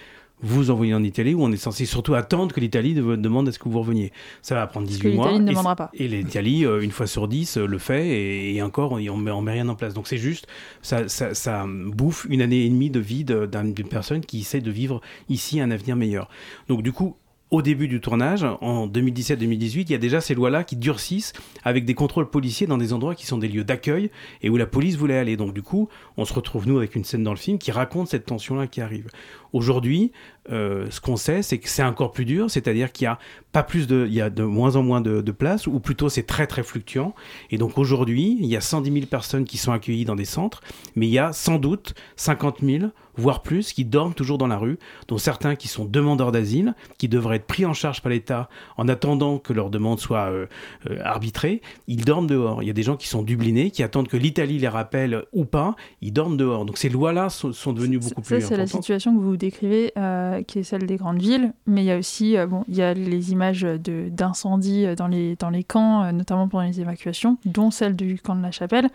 vous envoyer en Italie où on est censé surtout attendre que l'Italie demande à ce que vous reveniez. Ça va prendre 18 mois. Ne demandera pas. Et l'Italie, euh, une fois sur 10, euh, le fait et, encore, on ne met, rien en place. Donc c'est juste, ça, ça, bouffe une année et demie de vie d'une personne qui essaie de vivre ici un avenir meilleur. Donc du coup, au début du tournage, en 2017-2018, il y a déjà ces lois-là qui durcissent avec des contrôles policiers dans des endroits qui sont des lieux d'accueil et où la police voulait aller. Donc du coup, on se retrouve nous avec une scène dans le film qui raconte cette tension-là qui arrive. Aujourd'hui, euh, ce qu'on sait, c'est que c'est encore plus dur, c'est-à-dire qu'il y a pas plus de, il y a de moins en moins de, de places, ou plutôt c'est très très fluctuant. Et donc aujourd'hui, il y a 110 000 personnes qui sont accueillies dans des centres, mais il y a sans doute 50 000 voire plus, qui dorment toujours dans la rue, dont certains qui sont demandeurs d'asile, qui devraient être pris en charge par l'État en attendant que leur demande soit euh, euh, arbitrée. Ils dorment dehors. Il y a des gens qui sont dublinés, qui attendent que l'Italie les rappelle ou pas. Ils dorment dehors. Donc ces lois-là sont, devenues beaucoup plus. Ça, c'est la situation que vous décrivez, euh, qui est celle des grandes villes. Mais il y a aussi, bon, il y a les images d'incendies dans les, dans les camps, notamment pendant les évacuations, dont celle du camp de la Chapelle.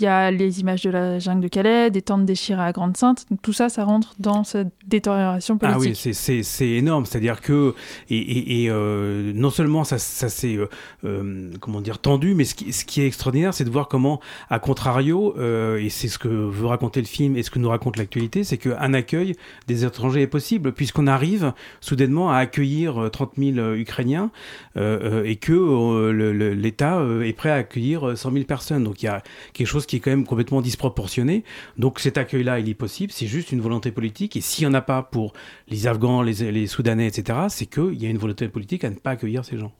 Il y a les images de la jungle de Calais, des tentes déchirées à Grande-Sainte. Tout ça, ça, rentre dans cette détérioration politique. Ah oui, c'est énorme. C'est-à-dire que, et, euh, non seulement ça, ça s'est, euh, euh, comment dire, tendu, mais ce qui, ce qui est extraordinaire, c'est de voir comment, à contrario, et c'est ce que veut raconter le film et ce que nous raconte l'actualité, c'est qu'un accueil des étrangers est possible, puisqu'on arrive soudainement à accueillir 30 000 Ukrainiens et que l'État est prêt à accueillir 100 000 personnes. Donc il y a quelque chose qui est quand même complètement disproportionné. Donc cet accueil-là, il est possible. C'est juste une volonté politique. Et s'il n'y en a pas pour les Afghans, les, les Soudanais, etc., c'est qu'il y a une volonté politique à ne pas accueillir ces gens.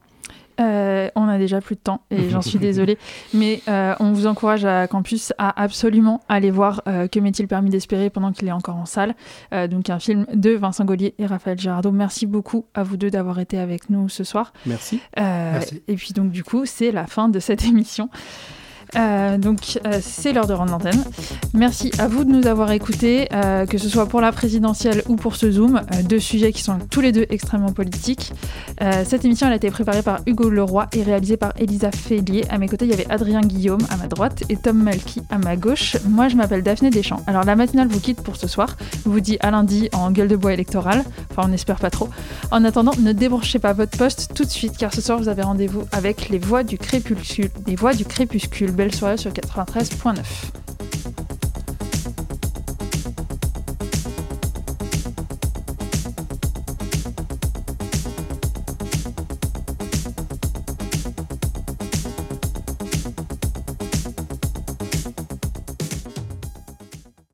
Euh, on a déjà plus de temps et j'en suis (laughs) désolée, mais euh, on vous encourage à Campus à absolument aller voir euh, Que m'est-il permis d'espérer pendant qu'il est encore en salle. donc un film de Vincent Gaulier et Raphaël Girardot. Merci beaucoup à vous deux d'avoir été avec nous ce soir. Merci. Merci. Et puis donc du coup c'est la fin de cette (laughs) émission. Euh, donc euh, c'est l'heure de rendre l'antenne. Merci à vous de nous avoir écoutés, euh, que ce soit pour la présidentielle ou pour ce Zoom, deux sujets qui sont tous les deux extrêmement politiques. cette émission a été préparée par Hugo Leroy et réalisée par Elisa Félier. À mes côtés il y avait Adrien Guillaume à ma droite et Tom Malky à ma gauche. Moi je m'appelle Daphné Deschamps. Alors la matinale vous quitte pour ce soir. Je vous dis à lundi en gueule de bois électorale. Enfin on espère pas trop. En attendant ne débranchez pas votre poste tout de suite car ce soir vous avez rendez-vous avec les voix du crépuscule. Les voix du crépuscule belle soirée sur 93.9.